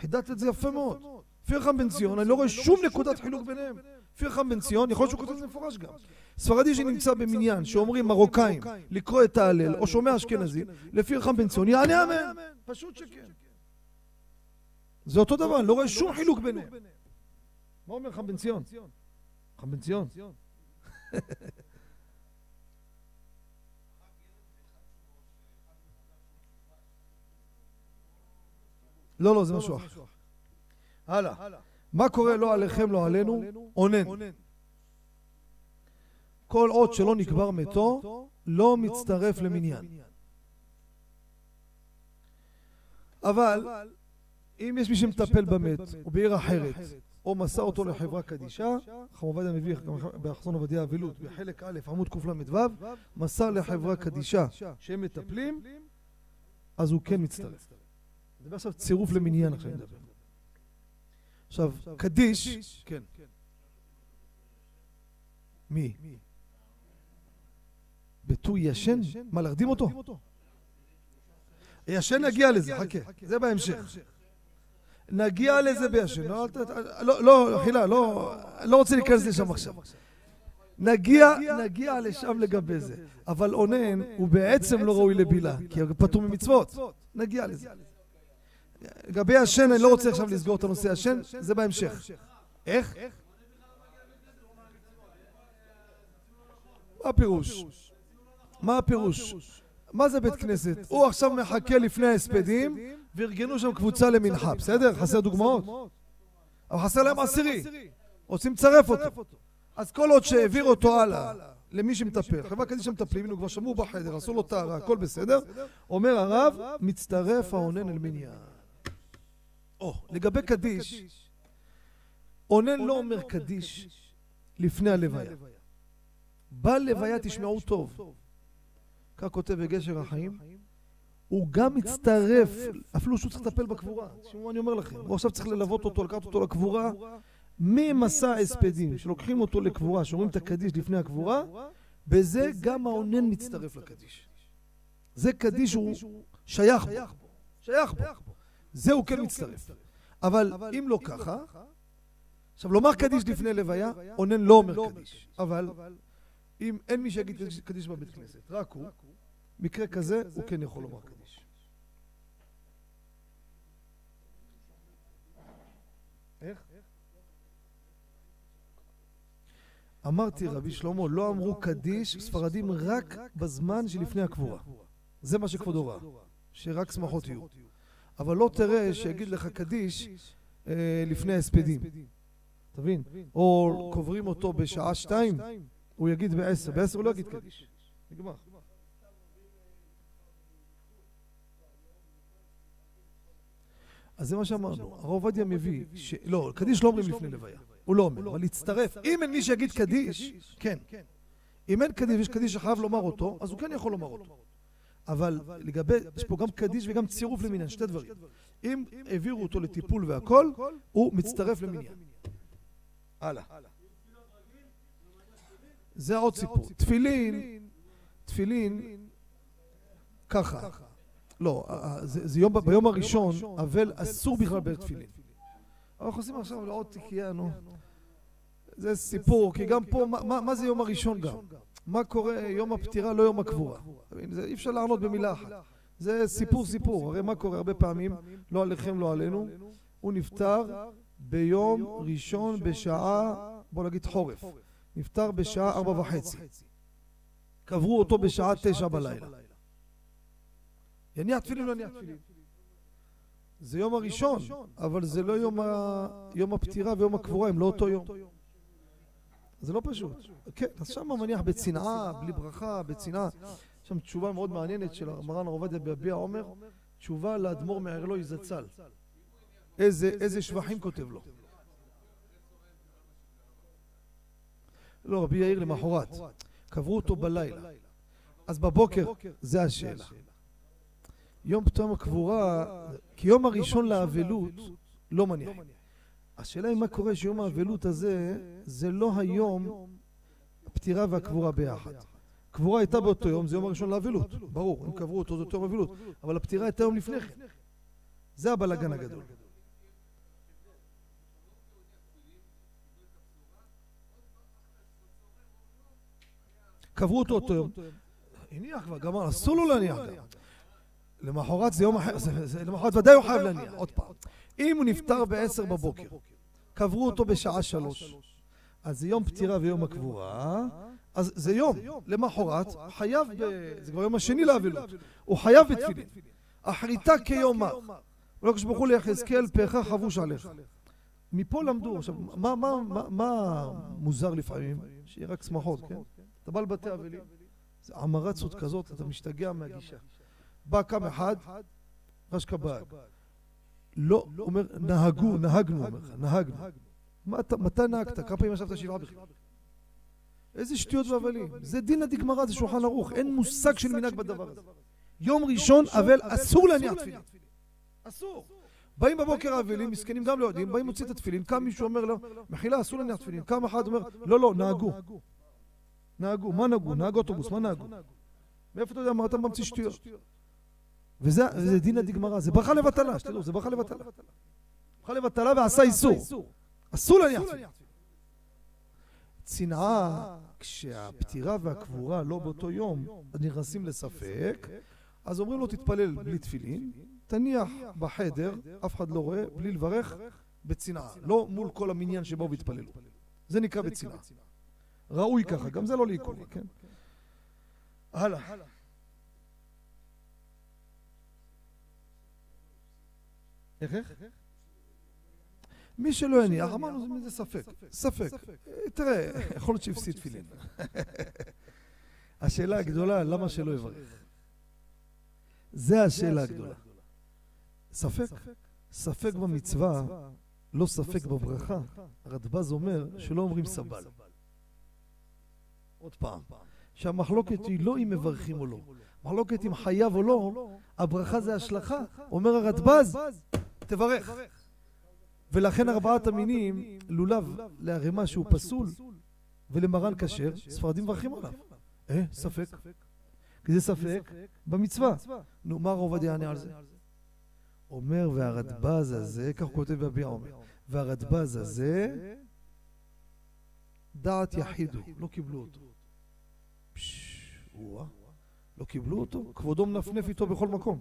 חידדת את זה יפה מאוד. פירחם בן ציון, אני לא רואה שום נקודת חילוק ביניהם. פירחם בן ציון, יכול להיות שהוא כותב את זה מפורש גם. ספרדי שנמצא במניין, שאומרים מרוקאים, לקרוא את ההלל, או שומע אשכנזי, לפירחם בן ציון, יענה אמן. פשוט שכן. זה אותו דבר, לא רואה שום חילוק ביניהם. מה אומר חם בן ציון? חם בן ציון. לא, לא, זה משהו אחר. הלאה. מה קורה לא עליכם, לא עלינו? אונן. כל עוד שלא נקבר מתו, לא מצטרף למניין. אבל אם יש מי שמטפל במת, או בעיר אחרת, או מסר אותו לחברה קדישה, חם עובדיה מביא באחסון עובדיה אבילות, בחלק א', עמוד קל"ו, מסר לחברה קדישה שהם מטפלים, אז הוא כן מצטרף. אני מדבר עכשיו צירוף למניין עכשיו אני מדבר. עכשיו, קדיש, כן. מי? בט"ו ישן? מה, להרדים אותו? ישן נגיע לזה, חכה, זה בהמשך. נגיע לזה בישן. לא, לא, לא, חילה, לא, לא רוצה להיכנס לשם עכשיו. נגיע, נגיע לשם לגבי זה. אבל אונן הוא בעצם לא ראוי לבילה, כי הוא פטור ממצוות. נגיע לזה. לגבי השן, אני לא רוצה עכשיו לסגור את הנושא השן, זה בהמשך. איך? מה הפירוש? מה הפירוש? מה זה בית כנסת? הוא עכשיו מחכה לפני ההספדים וארגנו שם קבוצה למנחה, בסדר? חסר דוגמאות? אבל חסר להם עשירי, רוצים לצרף אותו. אז כל עוד שהעביר אותו הלאה למי שמטפל, חברה כזאת שמטפלים, הנה כבר שמעו בחדר, עשו לו טהרה, הכל בסדר, אומר הרב, מצטרף האונן אל מניין. או, לגבי קדיש, אונן לא אומר קדיש לפני הלוויה. בלוויה תשמעו טוב. כך כותב בגשר החיים. הוא גם מצטרף, אפילו שהוא צריך לטפל בקבורה. תשמעו מה אני אומר לכם. הוא עכשיו צריך ללוות אותו, לקחת אותו לקבורה. ממסע הספדים, שלוקחים אותו לקבורה, שאומרים את הקדיש לפני הקבורה, בזה גם האונן מצטרף לקדיש. זה קדיש הוא שייך בו, שייך בו. זה הוא כן מצטרף. אבל אם לא ככה, עכשיו לומר קדיש לפני לוויה, אונן לא אומר קדיש. אבל אם אין מי שיגיד קדיש בבית כנסת, רק הוא, מקרה כזה הוא כן יכול לומר קדיש. איך? אמרתי רבי שלמה, לא אמרו קדיש ספרדים רק בזמן שלפני הקבורה. זה מה שכבודו ראה, שרק שמחות יהיו. אבל לא תראה שיגיד לך קדיש אה, לפני ההספדים. אתה מבין? או קוברים אותו בשעה שתיים, הוא יגיד בעשר. בעשר הוא לא יגיד קדיש. נגמר. אז זה מה שאמרנו, הרב עובדיה מביא, ש... לא, קדיש לא אומרים לפני לוויה, הוא לא אומר, אבל להצטרף, אם אין מי שיגיד קדיש, כן. אם אין קדיש ויש קדיש שחייב לומר אותו, אז הוא כן יכול לומר אותו. אבל לגבי, יש פה גם קדיש וגם צירוף למניין, שתי דברים. אם העבירו אותו לטיפול והכל, הוא מצטרף למניין. הלאה. זה עוד סיפור. תפילין, תפילין, ככה. לא, זה, זה יום, ביום הראשון, אבל אסור בכלל בתפילין. אנחנו נכנסים עכשיו לעוד תיקייה, נו. זה סיפור, כי גם פה, מה זה יום הראשון גם? מה קורה יום הפטירה, לא יום הקבורה? אי אפשר לענות במילה אחת. זה סיפור סיפור, הרי מה קורה הרבה פעמים, לא עליכם, לא עלינו, הוא נפטר ביום ראשון בשעה, בוא נגיד חורף. נפטר בשעה ארבע וחצי. קברו אותו בשעה תשע בלילה. יניח תפילין לא יניח תפילין. זה יום הראשון, אבל זה לא יום, הפטירה ויום הקבורה, הם לא אותו יום. זה לא פשוט. כן, אז שם מניח בצנעה, בלי ברכה, בצנעה. יש שם תשובה מאוד מעניינת של מרן הרב עובדיה ביביע עומר, תשובה לאדמו"ר מערלוי זצ"ל. איזה, איזה שבחים כותב לו. לא, רבי יאיר למחרת. קברו אותו בלילה. אז בבוקר, זה השאלה. יום פתאום הקבורה, כי יום הראשון לאבלות לא מניחים. השאלה היא מה קורה שיום האבלות הזה, זה לא היום הפטירה והקבורה ביחד. קבורה הייתה באותו יום, זה יום הראשון לאבלות. ברור, הם קברו אותו, זה אותו יום אבלות. אבל הפטירה הייתה יום לפני כן. זה הבלאגן הגדול. קברו אותו אותו יום. הניח כבר, גמר, אסור לו להניח גם. למחרת זה יום אחר, למחרת ודאי הוא חייב להניח, עוד פעם. אם הוא נפטר בעשר בבוקר, קברו אותו בשעה שלוש, אז זה יום פטירה ויום הקבורה, אז זה יום, למחרת, חייב, זה כבר יום השני לאבלות, הוא חייב בתפילין. אחריתה כיומה. ולא כשברוך הוא ליחזקאל פארך חבוש עליך. מפה למדו, עכשיו, מה, מוזר לפעמים? שיהיה רק שמחות, כן? אתה בא לבתי אבלים, זה עמרצות כזאת, אתה משתגע מהגישה. בא קם אחד, רשקה באג. לא, הוא אומר, נהגו, נהגנו, אומר לך, נהגנו. מתי נהגת? כמה פעמים ישבת שבעה בכלל? איזה שטויות והבלים. זה דינא דגמרא, זה שולחן ערוך. אין מושג של מנהג בדבר הזה. יום ראשון, אבל אסור להניח תפילין. אסור. באים בבוקר האבלים, מסכנים גם לא יודעים, באים להוציא את התפילין, קם מישהו אומר לו, מחילה, אסור להניח תפילין. קם אחד אומר, לא, לא, נהגו. נהגו, מה נהגו? נהג אוטובוס, מה נהגו? מאיפה אתה יודע מה אתה ממציא שטויות? וזה דינא דגמרא, זה ברכה לבטלה, שתדעו, זה ברכה לבטלה. ברכה לבטלה ועשה איסור. אסור להניח תפילין. צנעה, כשהפטירה והקבורה לא באותו יום, נכנסים לספק, אז אומרים לו תתפלל בלי תפילין, תניח בחדר, אף אחד לא רואה, בלי לברך, בצנעה. לא מול כל המניין שבאו והתפללו. זה נקרא בצנעה. ראוי ככה, גם זה לא לעיכוב, כן? הלאה. איך איך? מי שלא יניח, אמרנו זה ספק, ספק. תראה, יכול להיות שהפסיד תפילין. [laughs] השאלה הגדולה, למה שלא יברך? זה השאלה הגדולה. ספק, ספק במצווה, לא ספק בברכה. הרדב"ז אומר שלא אומרים סבל. עוד פעם, שהמחלוקת היא לא אם מברכים או לא. מחלוקת אם חייב או לא, הברכה זה השלכה. אומר הרדב"ז, תברך. ולכן ארבעת המינים, לולב לערימה שהוא פסול ולמרן כשר, ספרדים מברכים עליו. אה, ספק. כי זה ספק במצווה. נו, מה הרב עובדיה יענה על זה? אומר, והרדב"ז הזה, כך הוא כותב בביע אומר, והרדב"ז הזה, דעת יחידו, לא קיבלו אותו. לא קיבלו אותו? כבודו מנפנף איתו בכל מקום.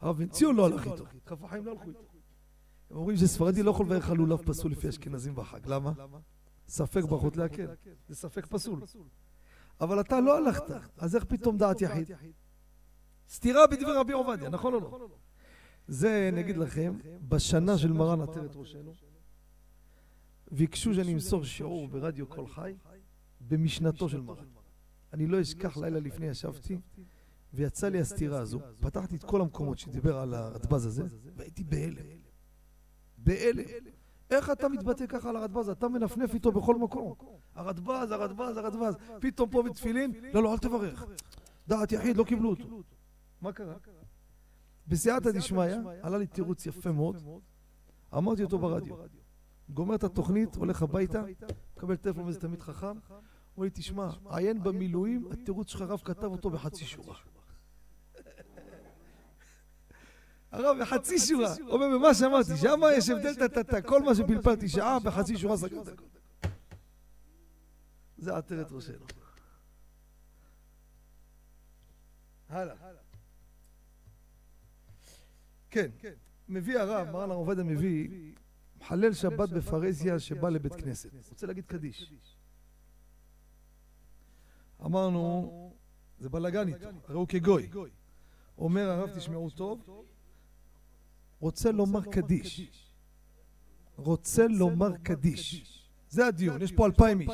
הרב בן ציון לא הלך איתו, כף החיים לא הלכו איתו. הם אומרים שספרדי לא יכול לברך על לולב פסול לפי אשכנזים בחג. למה? ספק ברכות להקל. זה ספק פסול. אבל אתה לא הלכת, אז איך פתאום דעת יחיד? סתירה בדברי רבי עובדיה, נכון או לא? זה, נגיד לכם, בשנה של מרן עטרת ראשנו, ביקשו שאני אמסור שיעור ברדיו קול חי במשנתו של מרן. אני לא אשכח לילה לפני ישבתי ויצא לי הסתירה הזו, פתחתי את כל המקומות שדיבר על הרדב"ז הזה והייתי בהלם. בהלם. איך אתה מתבטא ככה על הרדב"ז? אתה מנפנף איתו בכל מקום. הרדב"ז, הרדב"ז, הרדב"ז. פתאום פה בתפילין, לא, לא, אל תברך. דעת יחיד, לא קיבלו אותו. מה קרה? בסייעתא דשמיא, עלה לי תירוץ יפה מאוד, אמרתי אותו ברדיו. גומר את התוכנית, הולך הביתה, מקבל טלפון מאיזה תלמיד חכם, אומר לי, תשמע, עיין במילואים, התירוץ שלך רב כתב אותו בחצי שורה. הרב בחצי שורה, אומר, במה שאמרתי, שמה יש הבדל כל מה שפלפלתי שעה, בחצי שורה סגרת. זה עטרת ראשנו. הלאה. כן, מביא הרב, מרן הרב עובדיה מביא, מחלל שבת בפרהסיה שבא לבית כנסת. רוצה להגיד קדיש. אמרנו, זה בלאגן איתו, הרי הוא כגוי. אומר הרב, תשמעו טוב, רוצה לומר קדיש. רוצה לומר קדיש. זה הדיון, יש פה אלפיים איש.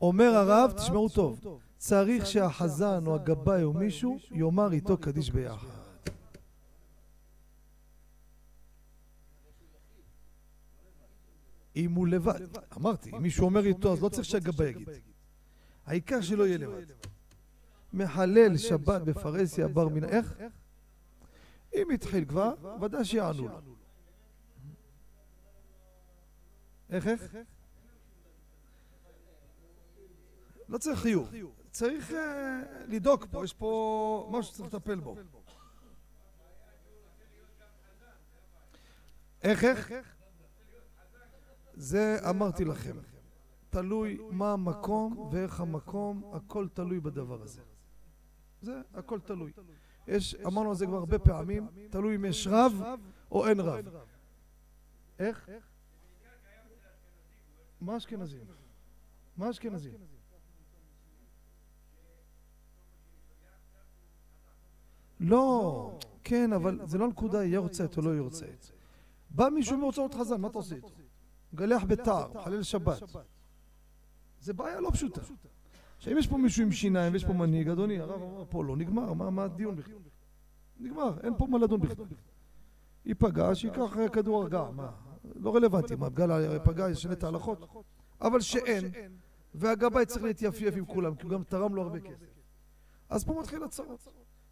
אומר הרב, תשמעו טוב, צריך שהחזן או הגבאי או מישהו יאמר איתו קדיש ביחד. אם הוא לבד. אמרתי, אם מישהו אומר איתו, אז לא צריך שהגבאי יגיד. העיקר שלא יהיה לבד. מחלל שבת בפרהסיה בר מן... איך? אם התחיל כבר, ודאי שיענו לו. איך, איך? לא צריך חיוב. צריך אה, לדאוג פה, יש פה משהו שצריך לטפל בו. איך, איך? זה אמרתי לכם. תלוי מה המקום ואיך המקום, הכל תלוי בדבר הזה. זה הכל תלוי. יש, אמרנו על זה כבר הרבה פעמים, תלוי אם יש רב או אין רב. איך? מה אשכנזים? מה אשכנזים? לא, כן, אבל זה לא נקודה יורצייט או לא יורצייט. בא מישהו מהוצאות חזן, מה אתה עושה איתו? גלח בתער, חלל שבת. זה בעיה לא פשוטה. עכשיו, אם יש פה מישהו עם שיניים ויש פה מנהיג, אדוני, הרב אמר פה לא נגמר, מה הדיון בכלל? נגמר, אין פה מה לדון בכלל. ייפגע, שייקח כדור הרגעה, מה? לא רלוונטי, מה, בגלל פגע ישנה את ההלכות? אבל שאין, והגבאי צריך להתייפייף עם כולם, כי הוא גם תרם לו הרבה כסף. אז פה מתחיל הצרות.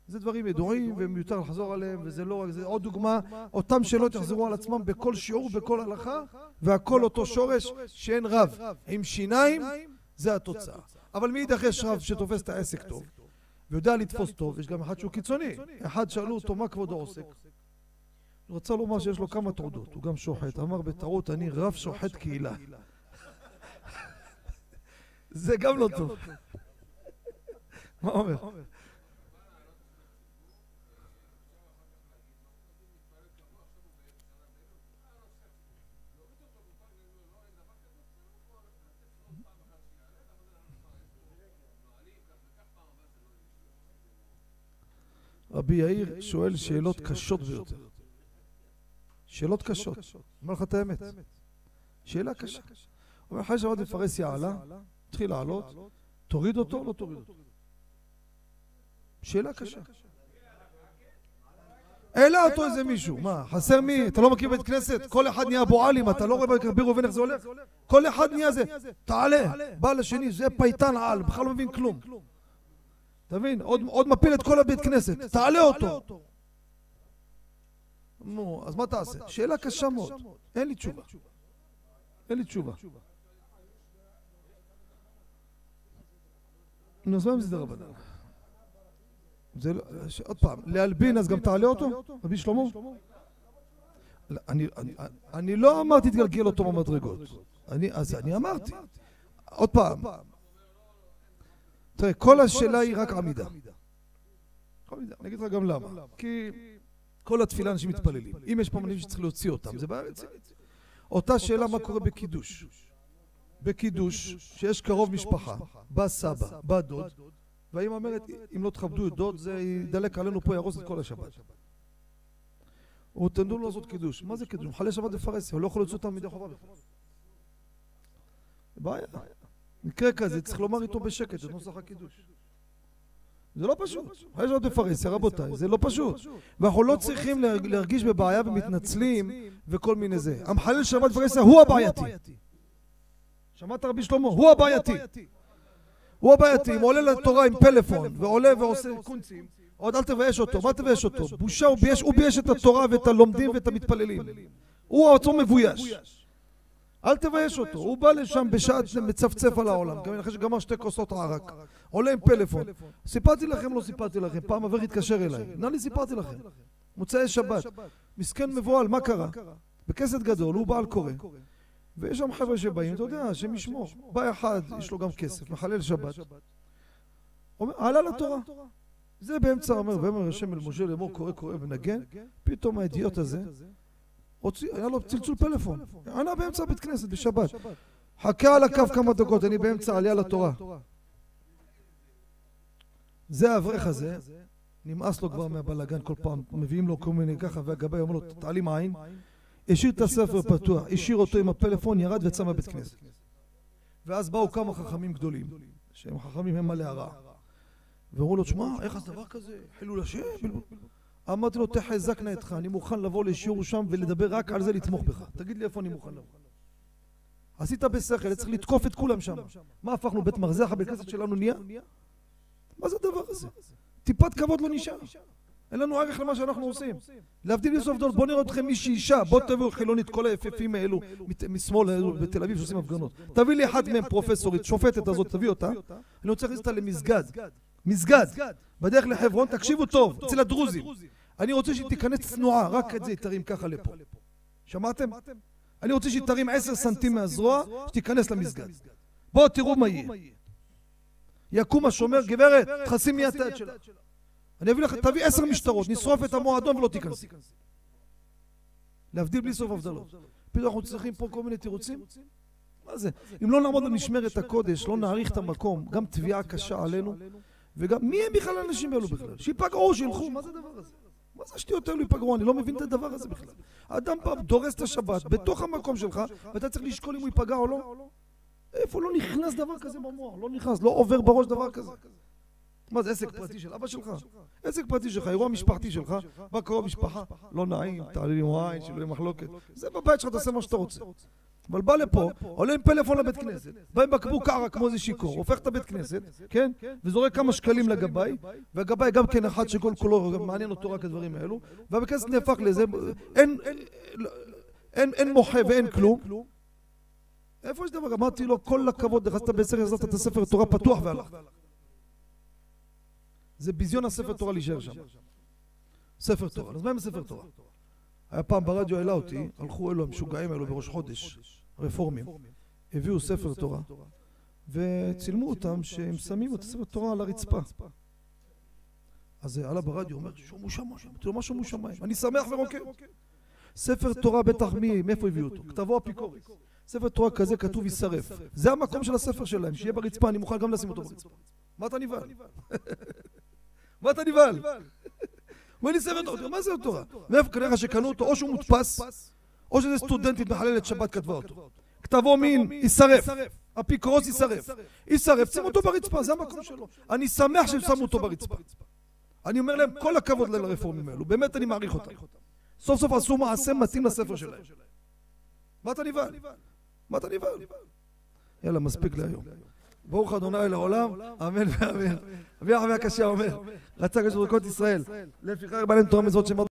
זה דברים ידועים ומיותר לחזור עליהם, וזה לא רק, זה עוד דוגמה, אותם שאלות יחזרו על עצמם בכל שיעור, בכל הלכה, והכל אותו שורש שאין רב. עם שיניים, זה התוצאה. אבל מאידך יש רב שתופס את העסק טוב, ויודע לתפוס טוב, יש גם אחד שהוא קיצוני. אחד שאלו אותו, מה כבודו עוסק? הוא רצה לומר שיש לו כמה תעודות, הוא גם שוחט. אמר בטעות, אני רב שוחט קהילה. [laughs] זה גם לא טוב. מה אומר? רבי יאיר שואל שאלות קשות ביותר. שאלות קשות. אומר לך את האמת. שאלה קשה. הוא אומר, אחרי שעבד בפרהסיה עלה, התחיל לעלות, תוריד אותו או לא תוריד אותו? שאלה קשה. העלה אותו איזה מישהו, מה, חסר מי? אתה לא מכיר בית כנסת? כל אחד נהיה אבו עלים, אתה לא רואה ברבי ראובן איך זה הולך? כל אחד נהיה זה, תעלה, בא לשני, זה פייטן על, בכלל לא מבין כלום. אתה מבין? עוד, מפיל את כל הבית כנסת, תעלה אותו. נו, אז מה תעשה? שאלה קשה מאוד. אין לי תשובה. אין לי תשובה. נו, אז מה מסדר רבנן? זה לא... עוד פעם, להלבין אז גם תעלה אותו? רבי שלמה? אני לא אמרתי תגלגל אותו במדרגות. אז אני אמרתי. עוד פעם. תראה, כל השאלה היא רק עמידה. אני אגיד לך גם למה. כי כל התפילה אנשים מתפללים. אם יש פה מנהים שצריך להוציא אותם, זה בעיה רצינית. אותה שאלה מה קורה בקידוש. בקידוש, שיש קרוב משפחה, בא סבא, בא דוד, והאמא אומרת, אם לא תכבדו את דוד, זה ידלק עלינו פה, יהרוס את כל השבת. הוא תנדו לו לעשות קידוש. מה זה קידוש? מחלל שבת בפרהסיה, הוא לא יכול להוציא אותם מדי חובה בכלל. בעיה. מקרה כזה, צריך לומר איתו בשקט, זה נוסח הקידוש. זה לא פשוט. יש עוד בפרהסיה, רבותיי, זה לא פשוט. ואנחנו לא צריכים להרגיש בבעיה ומתנצלים וכל מיני זה. המחלל שבת בפרהסיה הוא הבעייתי. שמעת רבי שלמה? הוא הבעייתי. הוא הבעייתי, אם עולה לתורה עם פלאפון ועולה ועושה קונצים, עוד אל תבייש אותו, מה תבייש אותו? בושה, הוא בייש את התורה ואת הלומדים ואת המתפללים. הוא עצמו מבויש. אל תבייש אותו, הוא בא לשם בשעת מצפצף על העולם, גם אחרי שגמר שתי כוסות ערק, עולה עם פלאפון. סיפרתי לכם, לא סיפרתי לכם, פעם אברך התקשר אליי, נראה לי סיפרתי לכם. מוצאי שבת, מסכן מבוהל, מה קרה? בכסת גדול, הוא בעל קורא. ויש שם חבר'ה שבאים, אתה יודע, השם ישמור. בא אחד, יש לו גם כסף, מחלל שבת. עלה לתורה. זה באמצע אומר, ואומר השם אל משה לאמור קורא קורא ונגן, פתאום האידיוט הזה, היה לו צלצול פלאפון, ענה באמצע בית כנסת בשבת. חכה על הקו כמה דקות, אני באמצע עלייה לתורה. זה האברך הזה, נמאס לו כבר מהבלאגן כל פעם, מביאים לו כל מיני ככה, והגבאי אומר לו, תעלים עין. השאיר את הספר פתוח, השאיר אותו עם הפלאפון, ירד ויצא מהבית כנסת. ואז באו כמה חכמים גדולים, שהם חכמים הם מלא הרע. ואמרו לו, תשמע, איך זה דבר כזה? חילול השם? אמרתי לו, תחזק נא אתך, אני מוכן לבוא לשיעור שם ולדבר רק על זה, לתמוך בך. תגיד לי איפה אני מוכן לבוא. עשית בשכל, צריך לתקוף את כולם שם. מה הפכנו, בית מרזח, הבית כנסת שלנו נהיה? מה זה הדבר הזה? טיפת כבוד לא נשאר. אין לנו ערך למה שאנחנו עושים. להבדיל מסוף דור, בוא נראה אתכם מישהי אישה, בוא תביאו חילונית, כל היפהפים האלו משמאל בתל אביב שעושים הפגנות. תביא לי אחת מהם פרופסורית, שופטת הזאת, תביא אותה. אני רוצה להכניס אותה למסגד. מסגד. בדרך לחברון, תקשיבו טוב, אצל הדרוזים. אני רוצה שהיא תיכנס צנועה, רק את זה היא תרים ככה לפה. שמעתם? אני רוצה שהיא תרים עשר סנטים מהזרוע, שתיכנס למסגד. בואו תראו מה יהיה. יקום השומר, גברת, תכסי מיד את היד שלה. אני אביא לך, תביא עשר משטרות, נשרוף את המועדון ולא תיכנסי. להבדיל בלי סוף הבדלות. פתאום אנחנו צריכים פה כל מיני תירוצים? מה זה? אם לא נעמוד על משמרת הקודש, לא נעריך את המקום, גם תביעה קשה עלינו, וגם מי הם בכלל האנשים האלו בכלל? שיפגעו, שילכו, מה זה הדבר הזה? מה זה השטויות האלו ייפגעו? אני לא מבין את הדבר הזה בכלל. האדם פעם דורס את השבת בתוך המקום שלך, ואתה צריך לשקול אם הוא ייפגע או לא? איפה לא נכנס דבר כזה במוח? לא נכנס, לא עובר בראש דבר כזה. מה זה עסק פרטי של אבא שלך? עסק פרטי שלך, אירוע משפחתי שלך, בא קרוב משפחה, לא נעים, תעלה לי וואי, שלא יהיה מחלוקת. זה בבית שלך, תעשה מה שאתה רוצה. אבל בא לפה, עולה עם פלאפון לבית כנסת, בא עם בקבוק קרה כמו איזה שיכור, הופך את הבית כנסת, כן? וזורק כמה שקלים לגבאי, והגבאי גם כן אחד שכל כולו מעניין אותו רק הדברים האלו, והבית כנסת נהפך לזה, אין מוחה ואין כלום. איפה יש דבר? אמרתי לו, כל הכבוד, נכנסת בסדר, עזרת את הספר תורה פתוח והלכת. זה ביזיון הספר תורה להישאר שם. ספר תורה. אז מה עם ספר תורה? היה פעם ברדיו העלה אותי, הלכו אלו המשוגעים האלו בראש חודש, רפורמים, הביאו ספר תורה, וצילמו אותם שהם שמים את הספר תורה על הרצפה. אז עלה ברדיו, אומר, שומו שמיים, תראו מה שומו שמיים, אני שמח ורוקד. ספר תורה בטח מי, מאיפה הביאו אותו? כתבו אפיקורס. ספר תורה כזה כתוב יישרף. זה המקום של הספר שלהם, שיהיה ברצפה, אני מוכן גם לשים אותו ברצפה. מה אתה נבהל? [laughs] מה אתה נבהל? אומר לי ספר תורה, מה זה תורה? מאיפה כנראה שקנו אותו, או שהוא מודפס, או שזה סטודנטית מחללת שבת כתבה אותו. כתבו מין, יישרף. אפיקורוס יישרף. יישרף, שים אותו ברצפה, זה המקום שלו. אני שמח שהם שמו אותו ברצפה. אני אומר להם, כל הכבוד לרפורמים האלו, באמת אני מעריך אותם. סוף סוף עשו מעשה מתאים לספר שלהם. מה אתה נבהל? מה אתה נבהל? יאללה, מספיק להיום. ברוך אדוני לעולם, אמן ואמן. אבי אחמי הקשה אומר, רצה קדוש ברוך ישראל, לפיכך בא להם תורה מזאת שמות